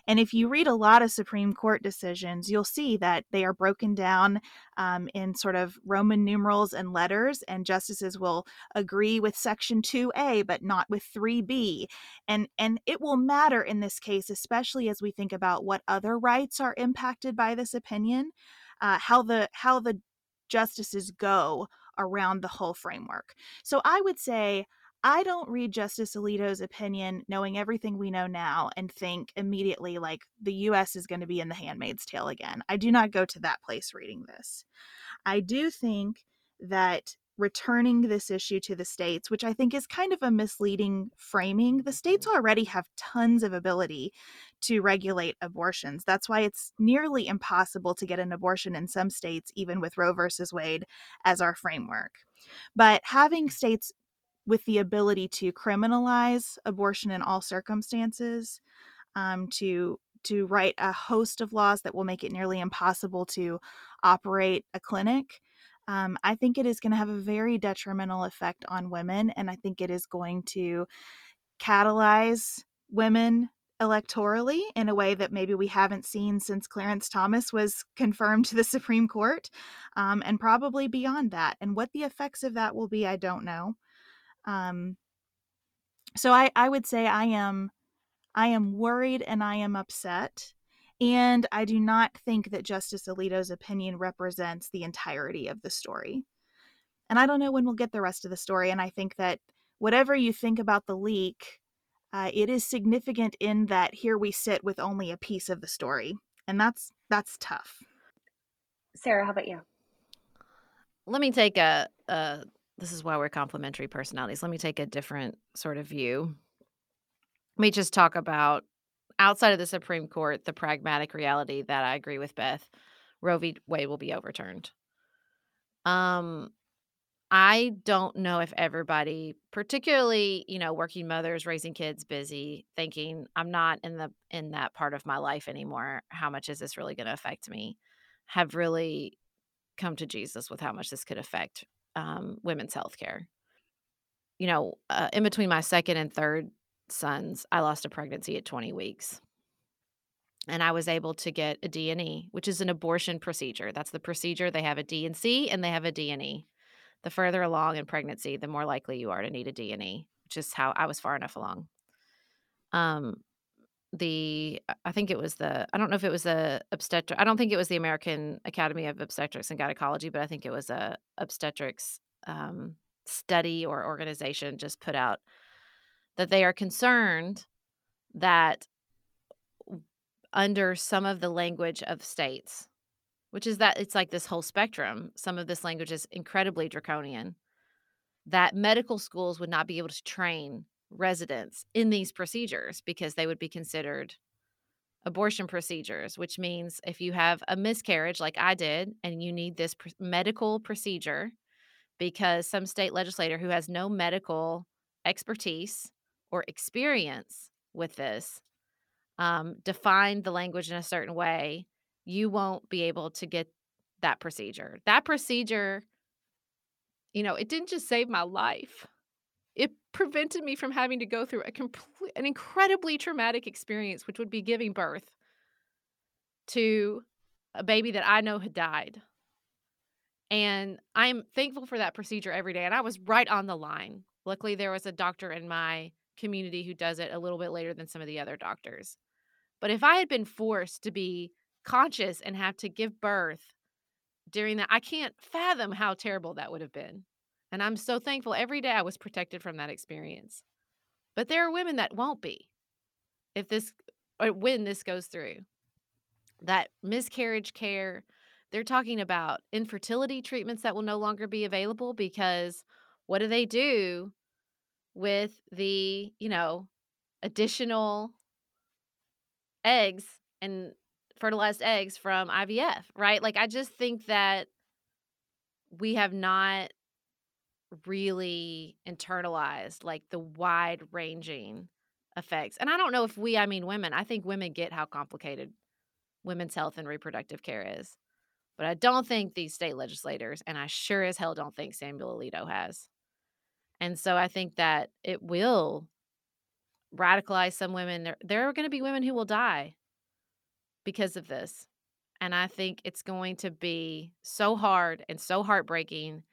And if you read a lot of Supreme Court decisions, you'll see that they are broken down um, in sort of Roman numerals and letters, and justices will agree with Section 2A, but not with 3B. And, and it will matter in this case, especially as we think about what other rights are impacted by this opinion. Uh, how the how the justices go around the whole framework. So I would say I don't read Justice Alito's opinion knowing everything we know now and think immediately like the US is going to be in the handmaid's tale again. I do not go to that place reading this. I do think that returning this issue to the states, which I think is kind of a misleading framing. The states already have tons of ability to regulate abortions. That's why it's nearly impossible to get an abortion in some states, even with Roe versus Wade as our framework. But having states with the ability to criminalize abortion in all circumstances, um, to to write a host of laws that will make it nearly impossible to operate a clinic um, I think it is going to have a very detrimental effect on women. And I think it is going to catalyze women electorally in a way that maybe we haven't seen since Clarence Thomas was confirmed to the (laughs) Supreme Court, um, and probably beyond that. And what the effects of that will be, I don't know. Um, so I, I would say I am I am worried and I am upset and I do not think that Justice Alito's opinion represents the entirety of the story. And I don't know when we'll get the rest of the story. And I think that whatever you think about the leak, uh, it is significant in that here we sit with only a piece of the story, and that's that's tough. Sarah, how about you? Let me take a, a this is why we're complementary personalities. Let me take a different sort of view. Let me just talk about outside of the Supreme Court, the pragmatic reality that I agree with Beth, Roe v. Wade will be overturned. Um, I don't know if everybody, particularly, you know, working mothers raising kids busy, thinking I'm not in the in that part of my life anymore. How much is this really going to affect me? Have really come to Jesus with how much this could affect um, women's health care. You know, uh, in between my second and third sons, I lost a pregnancy at 20 weeks. And I was able to get a D&E, which is an abortion procedure. That's the procedure. They have a D&C and they have a D&E. The further along in pregnancy, the more likely you are to need a D&E, which is how I was far enough along. Um, the I think it was the I don't know if it was the obstetric I don't think it was the American Academy of Obstetrics and Gynecology, but I think it was a obstetrics um, study or organization just put out that they are concerned that under some of the language of states, which is that it's like this whole spectrum, some of this language is incredibly draconian, that medical schools would not be able to train residents in these procedures because they would be considered abortion procedures, which means if you have a miscarriage like I did and you need this pr- medical procedure because some state legislator who has no medical expertise or experience with this um, defined the language in a certain way, you won't be able to get that procedure. That procedure, you know, it didn't just save my life. It prevented me from having to go through a complete, an incredibly traumatic experience, which would be giving birth to a baby that I know had died. And I'm thankful for that procedure every day. And I was right on the line. Luckily, there was a doctor in my community who does it a little bit later than some of the other doctors. But if I had been forced to be conscious and have to give birth during that, I can't fathom how terrible that would have been. And I'm so thankful every day I was protected from that experience. But there are women that won't be if this or when this goes through. That miscarriage care, they're talking about infertility treatments that will no longer be available because what do they do with the, you know, additional eggs and fertilized eggs from IVF, right? Like I just think that we have not really internalized like the wide ranging effects. And I don't know if we, I mean women, I think women get how complicated women's health and reproductive care is. But I don't think these state legislators, and I sure as hell don't think Samuel Alito has. And so I think that it will radicalize some women. There, there are going to be women who will die because of this. And I think it's going to be so hard and so heartbreaking.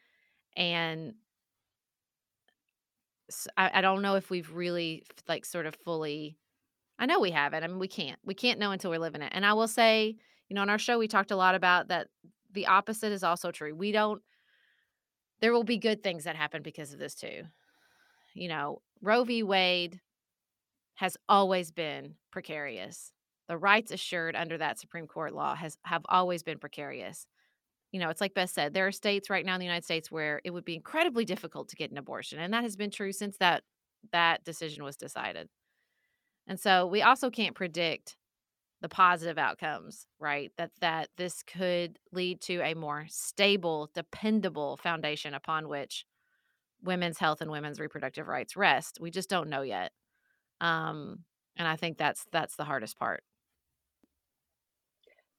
And I, I don't know if we've really like sort of fully I know we haven't. I mean, we can't. We can't know until we're living it. And I will say, you know, on our show, we talked a lot about that the opposite is also true. We don't, there will be good things that happen because of this too. You know, Roe v. Wade has always been precarious. The rights assured under that Supreme Court law has have always been precarious you know, it's like Beth said, there are states right now in the United States where it would be incredibly difficult to get an abortion, and that has been true since that that decision was decided. And so we also can't predict the positive outcomes, right? That that this could lead to a more stable, dependable foundation upon which women's health and women's reproductive rights rest. We just don't know yet. Um, and I think that's that's the hardest part.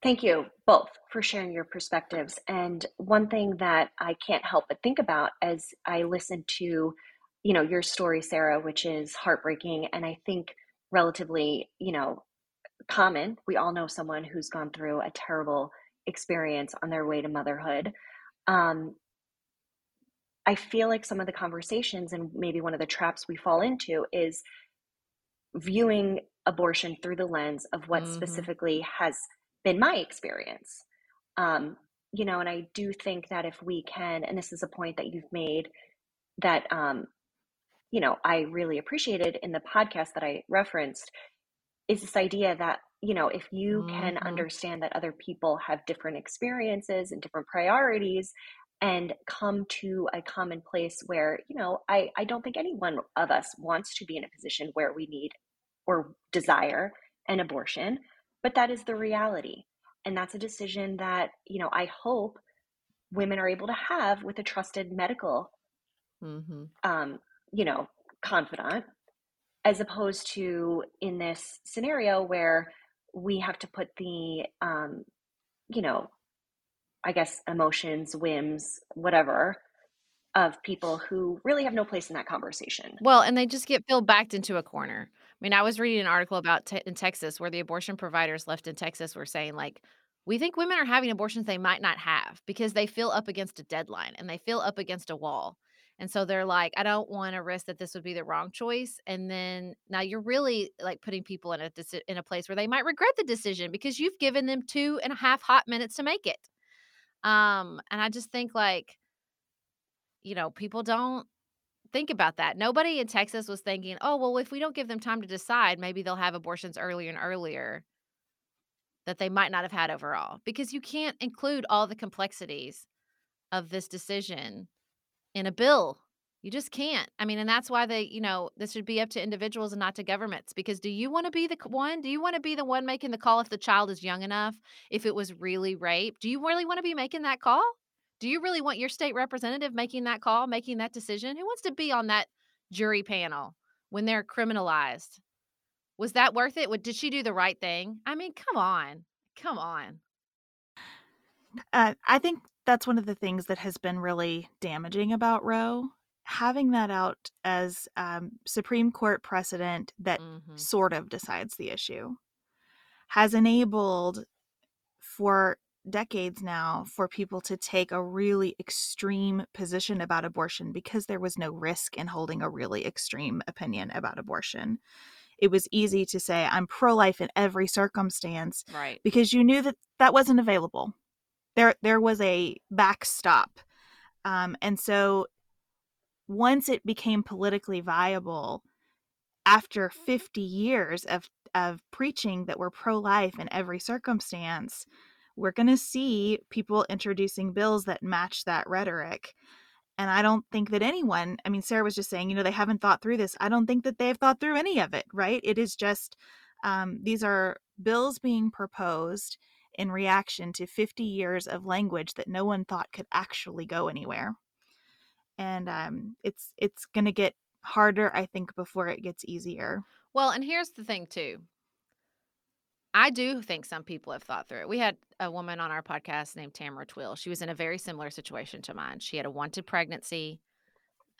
Thank you both for sharing your perspectives. And one thing that I can't help but think about as I listen to, you know, your story, Sarah, which is heartbreaking and I think relatively, you know, common. We all know someone who's gone through a terrible experience on their way to motherhood. Um, I feel like some of the conversations and maybe one of the traps we fall into is viewing abortion through the lens of what mm-hmm. specifically has been my experience. Um, you know, and I do think that if we can, and this is a point that you've made that, um, you know, I really appreciated in the podcast that I referenced, is this idea that, you know, if you mm-hmm. can understand that other people have different experiences and different priorities and come to a common place where, you know, I, I don't think any one of us wants to be in a position where we need or desire an abortion, but that is the reality. And that's a decision that, you know, I hope women are able to have with a trusted medical, mm-hmm. um, you know, confidant, as opposed to in this scenario where we have to put the, um, you know, I guess emotions, whims, whatever, of people who really have no place in that conversation. Well, and they just get filled backed into a corner. I mean, I was reading an article about te- in Texas where the abortion providers left in Texas were saying like, we think women are having abortions they might not have because they feel up against a deadline and they feel up against a wall. And so they're like, I don't want to risk that this would be the wrong choice. And then now you're really like putting people in a in a place where they might regret the decision because you've given them two and a half hot minutes to make it. Um, and I just think like, you know, people don't think about that. Nobody in Texas was thinking, oh, well, if we don't give them time to decide, maybe they'll have abortions earlier and earlier that they might not have had overall because you can't include all the complexities of this decision in a bill. You just can't. I mean, and that's why they, you know, this should be up to individuals and not to governments. Because do you want to be the one? Do you want to be the one making the call if the child is young enough, if it was really rape? Do you really want to be making that call? Do you really want your state representative making that call, making that decision? Who wants to be on that jury panel when they're criminalized? Was that worth it? Did she do the right thing? I mean, come on. Come on. Uh, I think that's one of the things that has been really damaging about Roe. Having that out as um, Supreme Court precedent that mm-hmm. sort of decides the issue has enabled for decades now for people to take a really extreme position about abortion because there was no risk in holding a really extreme opinion about abortion. It was easy to say, I'm pro life in every circumstance. Right. Because you knew that that wasn't available. There, there was a backstop. Um, and so once it became politically viable, after 50 years of, of preaching that we're pro life in every circumstance, we're going to see people introducing bills that match that rhetoric. And I don't think that anyone, I mean, Sarah was just saying, you know, they haven't thought through this. I don't think that they've thought through any of it, right? It is just, um, these are bills being proposed in reaction to 50 years of language that no one thought could actually go anywhere. And um, it's it's going to get harder, I think, before it gets easier. Well, and here's the thing too. I do think some people have thought through it. We had a woman on our podcast named Tamara Twill. She was in a very similar situation to mine. She had a wanted pregnancy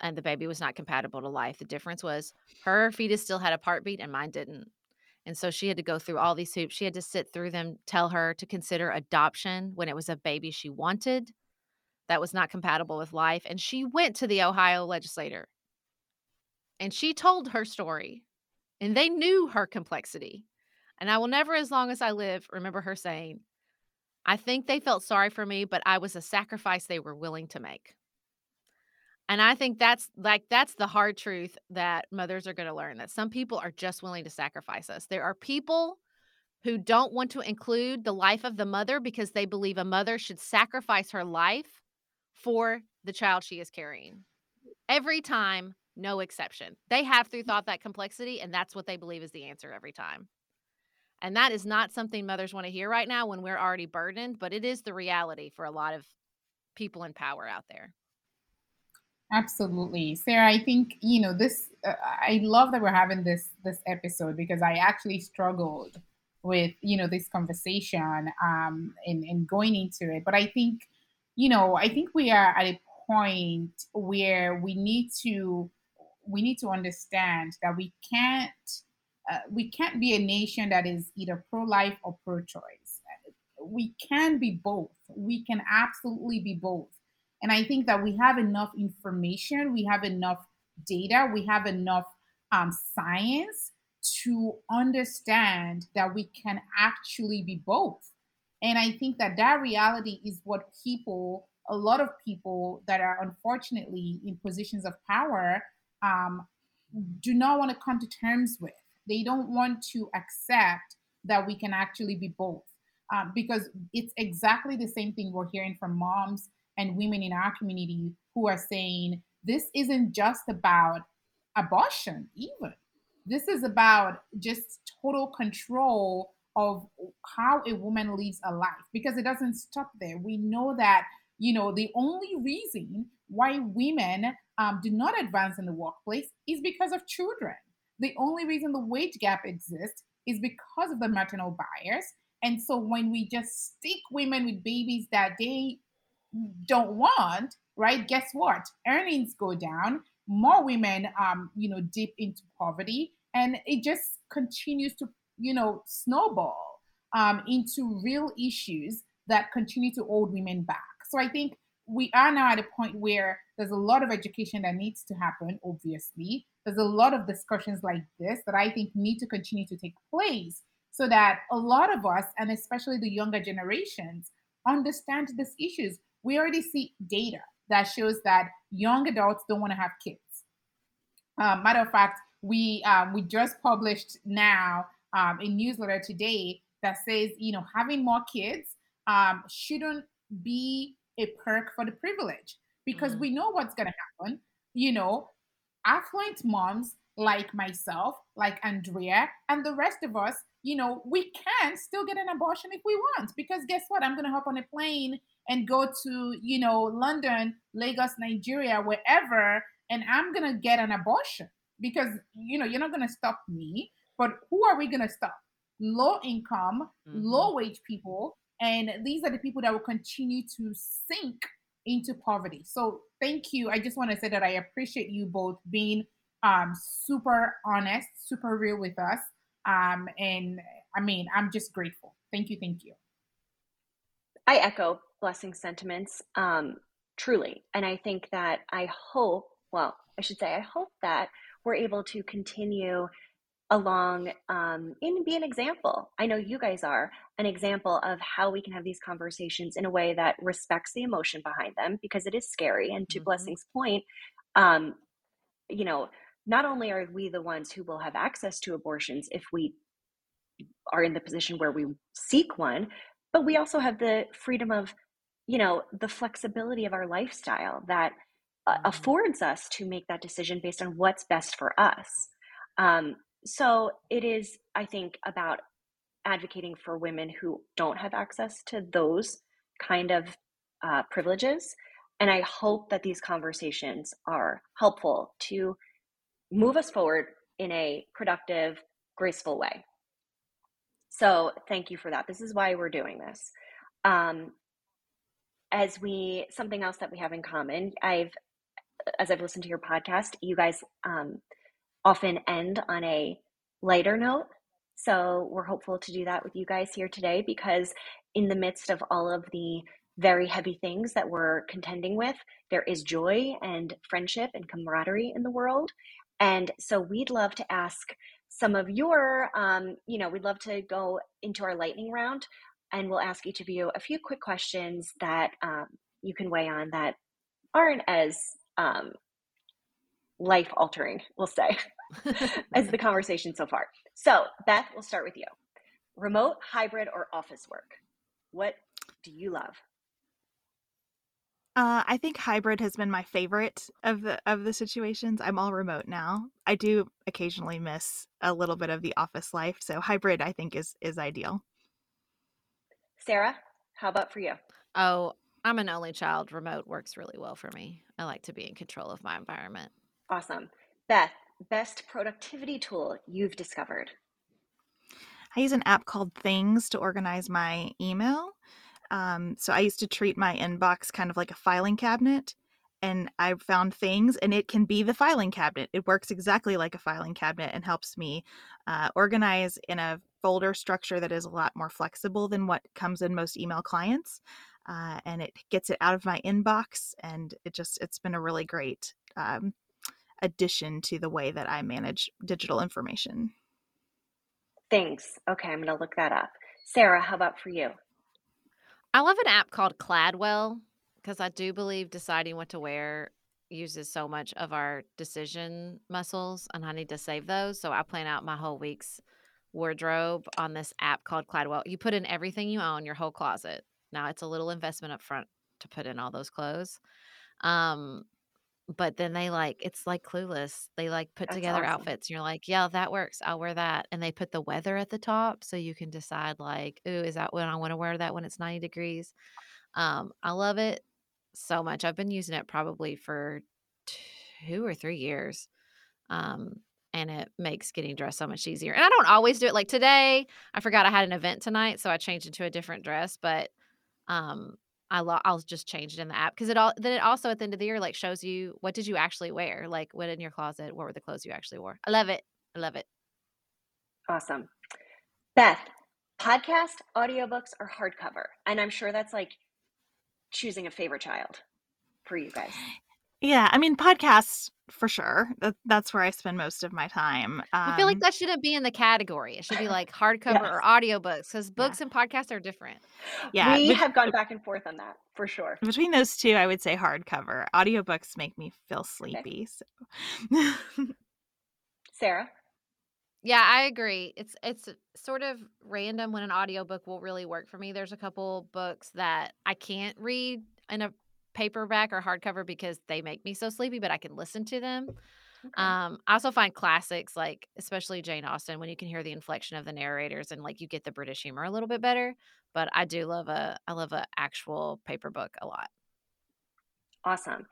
and the baby was not compatible to life. The difference was her fetus still had a heartbeat and mine didn't. And so she had to go through all these hoops. She had to sit through them, tell her to consider adoption when it was a baby she wanted that was not compatible with life. And she went to the Ohio legislator and she told her story, and they knew her complexity. And I will never, as long as I live, remember her saying, I think they felt sorry for me, but I was a sacrifice they were willing to make. And I think that's like that's the hard truth that mothers are going to learn that some people are just willing to sacrifice us. There are people who don't want to include the life of the mother because they believe a mother should sacrifice her life for the child she is carrying. Every time, no exception. They have through mm. thought that complexity and that's what they believe is the answer every time. And that is not something mothers want to hear right now when we're already burdened, but it is the reality for a lot of people in power out there. Absolutely. Sarah, I think, you know, this uh, I love that we're having this this episode because I actually struggled with, you know, this conversation um and and going into it. But I think, you know, I think we are at a point where we need to we need to understand that we can't uh, we can't be a nation that is either pro-life or pro-choice. We can be both. We can absolutely be both. And I think that we have enough information, we have enough data, we have enough um, science to understand that we can actually be both. And I think that that reality is what people, a lot of people that are unfortunately in positions of power, um, do not want to come to terms with. They don't want to accept that we can actually be both. Um, because it's exactly the same thing we're hearing from moms and women in our community who are saying this isn't just about abortion, even. This is about just total control of how a woman lives a life because it doesn't stop there. We know that, you know, the only reason why women um, do not advance in the workplace is because of children. The only reason the wage gap exists is because of the maternal bias. And so when we just stick women with babies that they don't want, right? Guess what? Earnings go down. More women, um, you know, dip into poverty, and it just continues to, you know, snowball um, into real issues that continue to hold women back. So I think we are now at a point where there's a lot of education that needs to happen. Obviously, there's a lot of discussions like this that I think need to continue to take place so that a lot of us, and especially the younger generations, understand these issues. We already see data that shows that young adults don't want to have kids. Um, matter of fact, we um, we just published now um, a newsletter today that says you know having more kids um, shouldn't be a perk for the privilege because mm-hmm. we know what's going to happen. You know, affluent moms like myself, like Andrea, and the rest of us, you know, we can still get an abortion if we want. Because guess what? I'm going to hop on a plane and go to, you know, London, Lagos, Nigeria, wherever, and I'm going to get an abortion because, you know, you're not going to stop me. But who are we going to stop? Low income, mm-hmm. low wage people. And these are the people that will continue to sink into poverty. So thank you. I just want to say that I appreciate you both being um, super honest, super real with us. Um, and I mean, I'm just grateful. Thank you. Thank you. I echo blessing sentiments um, truly. And I think that I hope, well, I should say, I hope that we're able to continue along um, and be an example. I know you guys are an example of how we can have these conversations in a way that respects the emotion behind them because it is scary. And to mm-hmm. Blessing's point, um, you know, not only are we the ones who will have access to abortions if we are in the position where we seek one, but we also have the freedom of, you know, the flexibility of our lifestyle that uh, mm-hmm. affords us to make that decision based on what's best for us. Um, so it is, I think, about advocating for women who don't have access to those kind of uh, privileges. And I hope that these conversations are helpful to move us forward in a productive, graceful way. So thank you for that. This is why we're doing this. Um, as we something else that we have in common, I've as I've listened to your podcast, you guys um, often end on a lighter note. So we're hopeful to do that with you guys here today because, in the midst of all of the very heavy things that we're contending with, there is joy and friendship and camaraderie in the world. And so we'd love to ask some of your, um, you know, we'd love to go into our lightning round and we'll ask each of you a few quick questions that um, you can weigh on that aren't as um, life altering, we'll say, (laughs) as the (laughs) conversation so far. So, Beth, we'll start with you. Remote, hybrid, or office work? What do you love? Uh, I think hybrid has been my favorite of the of the situations. I'm all remote now. I do occasionally miss a little bit of the office life, so hybrid I think is is ideal. Sarah, how about for you? Oh, I'm an only child. Remote works really well for me. I like to be in control of my environment. Awesome. Beth, best productivity tool you've discovered? I use an app called Things to organize my email. Um, so I used to treat my inbox kind of like a filing cabinet, and I found things, and it can be the filing cabinet. It works exactly like a filing cabinet and helps me uh, organize in a folder structure that is a lot more flexible than what comes in most email clients. Uh, and it gets it out of my inbox, and it just it's been a really great um, addition to the way that I manage digital information. Thanks. Okay, I'm going to look that up. Sarah, how about for you? I love an app called Cladwell because I do believe deciding what to wear uses so much of our decision muscles and I need to save those. So I plan out my whole week's wardrobe on this app called Cladwell. You put in everything you own, your whole closet. Now it's a little investment up front to put in all those clothes. Um, but then they like it's like clueless. They like put That's together awesome. outfits. And you're like, yeah, that works. I'll wear that. And they put the weather at the top so you can decide like, ooh, is that when I want to wear that when it's 90 degrees? Um, I love it so much. I've been using it probably for two or three years. Um, and it makes getting dressed so much easier. And I don't always do it. Like today, I forgot I had an event tonight, so I changed into a different dress. But um, I lo- I'll just change it in the app because it all then it also at the end of the year like shows you what did you actually wear, like what in your closet, what were the clothes you actually wore. I love it. I love it. Awesome. Beth, podcast, audiobooks, or hardcover? And I'm sure that's like choosing a favorite child for you guys. Yeah, I mean podcasts for sure. That, that's where I spend most of my time. I feel like Um, that shouldn't be in the category. It should be like hardcover or Yes. audiobooks because Yeah. books and podcasts are different. yeah, we bet- have gone back and forth on that for sure. between those two, I would say hardcover. Audiobooks make me feel sleepy. So. Sarah? Yeah, I agree. It's it's sort of random when an audiobook will really work for me. There's a couple books that I can't read in a paperback or hardcover because they make me so sleepy, but I can listen to them. Okay. Um, I also find classics like especially Jane Austen when you can hear the inflection of the narrators and like you get the British humor a little bit better. But I do love a I love a actual paper book a lot. Awesome.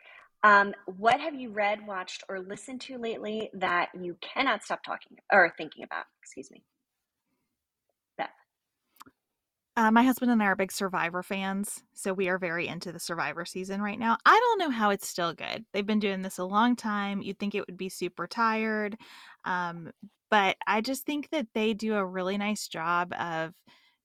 Um, what have you read, watched, or listened to lately that you cannot stop talking or thinking about? Excuse me. Beth. Uh, my husband and I are big Survivor fans, so we are very into the Survivor season right now. I don't know how it's still good. They've been doing this a long time. You'd think it would be super tired, um, but I just think that they do a really nice job of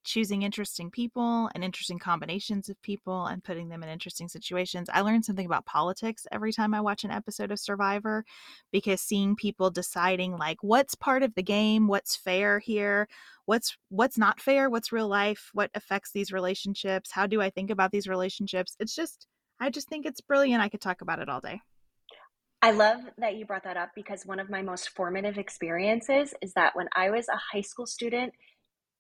choosing interesting people and interesting combinations of people and putting them in interesting situations. I learn something about politics every time I watch an episode of Survivor because seeing people deciding like what's part of the game, what's fair here, what's what's not fair, what's real life, what affects these relationships, how do I think about these relationships? It's just I just think it's brilliant. I could talk about it all day. I love that you brought that up because one of my most formative experiences is that when I was a high school student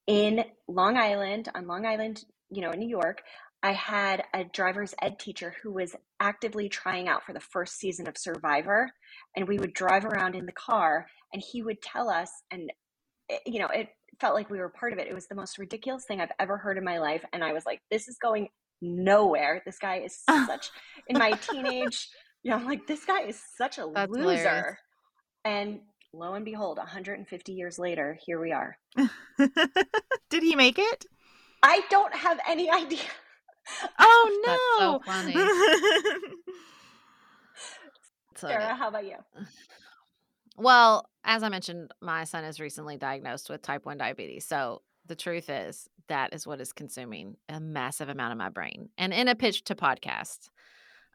in Long Island, on Long Island, you know, in New York, I had a driver's ed teacher who was actively trying out for the first season of Survivor. And we would drive around in the car and he would tell us, and, eh, you know, it felt like we were part of it. It was the most ridiculous thing I've ever heard in my life. And I was like, this is going nowhere. This guy is (laughs) such, in my teenage, you know, I'm like, this guy is such a That's loser. hilarious. And lo and behold, 150 years later, here we are. (laughs) Did he make it? I don't have any idea. Oh (laughs) That's so no. funny. (laughs) Funny. Sarah, how about you? (sighs) Well, as I mentioned, my son is recently diagnosed with type 1 diabetes. So the truth is, that is what is consuming a massive amount of my brain. And in a pitch to podcast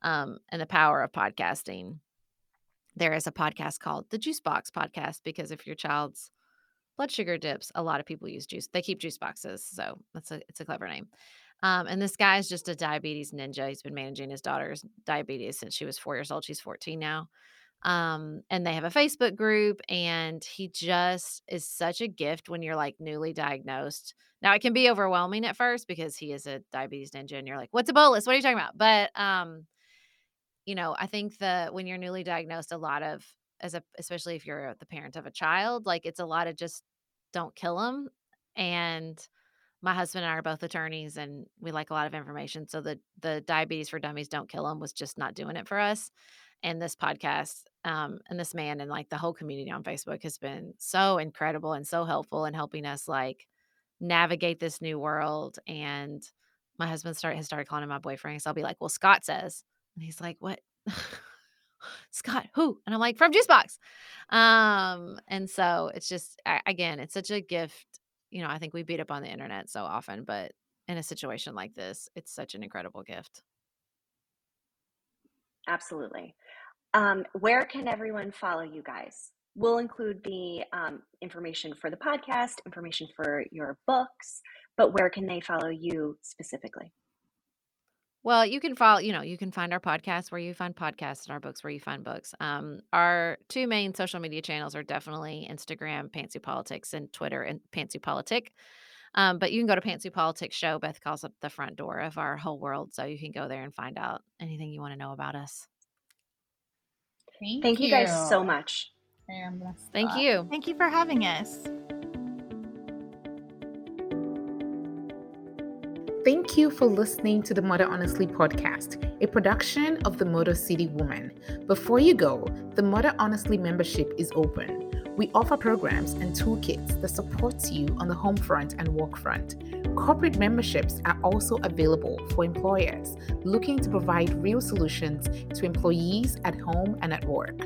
um, and the power of podcasting, there is a podcast called the Juice Box Podcast because if your child's blood sugar dips, a lot of people use juice. They keep juice boxes. So that's a it's a clever name. Um, and this guy is just a diabetes ninja. He's been managing his daughter's diabetes since she was four years old. She's 14 now um and they have a facebook group and he just is such a gift when you're like newly diagnosed now it can be overwhelming at first because he is a diabetes ninja and you're like what's a bolus what are you talking about but um you know i think that when you're newly diagnosed a lot of as a especially if you're the parent of a child like it's a lot of just don't kill them and my husband and I are both attorneys and we like a lot of information. So the the diabetes for dummies don't kill them was just not doing it for us. And this podcast um, and this man and like the whole community on Facebook has been so incredible and so helpful in helping us like navigate this new world. And my husband start has started calling him my boyfriend. So I'll be like, well, Scott says, and he's like, what? (laughs) Scott, who? And I'm like, from Juicebox. Um, and so it's just again, it's such a gift. You know, I think we beat up on the internet so often, but in a situation like this, it's such an incredible gift. Absolutely. Um, where can everyone follow you guys? We'll include the um, information for the podcast, information for your books, but where can they follow you specifically? Well, you can follow, you know, you can find our podcast where you find podcasts and our books where you find books. Um, our two main social media channels are definitely Instagram, Pantsuit Politics, and Twitter, and Pantsuit Politic. Um, but you can go to Pantsuit Politics Show. Beth calls up the front door of our whole world. So you can go there and find out anything you want to know about us. Thank, Thank you. you guys so much. Thank you. Thank you for having us. Thank you for listening to the Mother Honestly podcast, a production of the Motor City Woman. Before you go, the Mother Honestly membership is open. We offer programs and toolkits that supports you on the home front and work front. Corporate memberships are also available for employers looking to provide real solutions to employees at home and at work.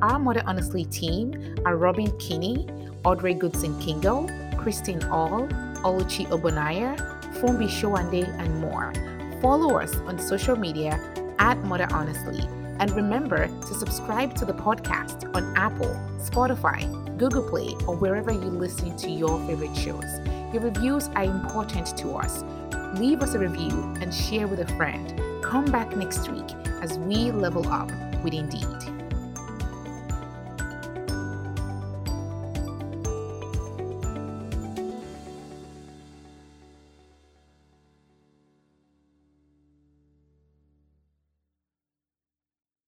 Our Mother Honestly team are Robin Kinney, Audrey Goodson Kingo, Christine All, Oluchi Obonaya, Fumbi Showande, and more. Follow us on social media at Mother Honestly. And remember to subscribe to the podcast on Apple, Spotify, Google Play, or wherever you listen to your favorite shows. Your reviews are important to us. Leave us a review and share with a friend. Come back next week as we level up with Indeed.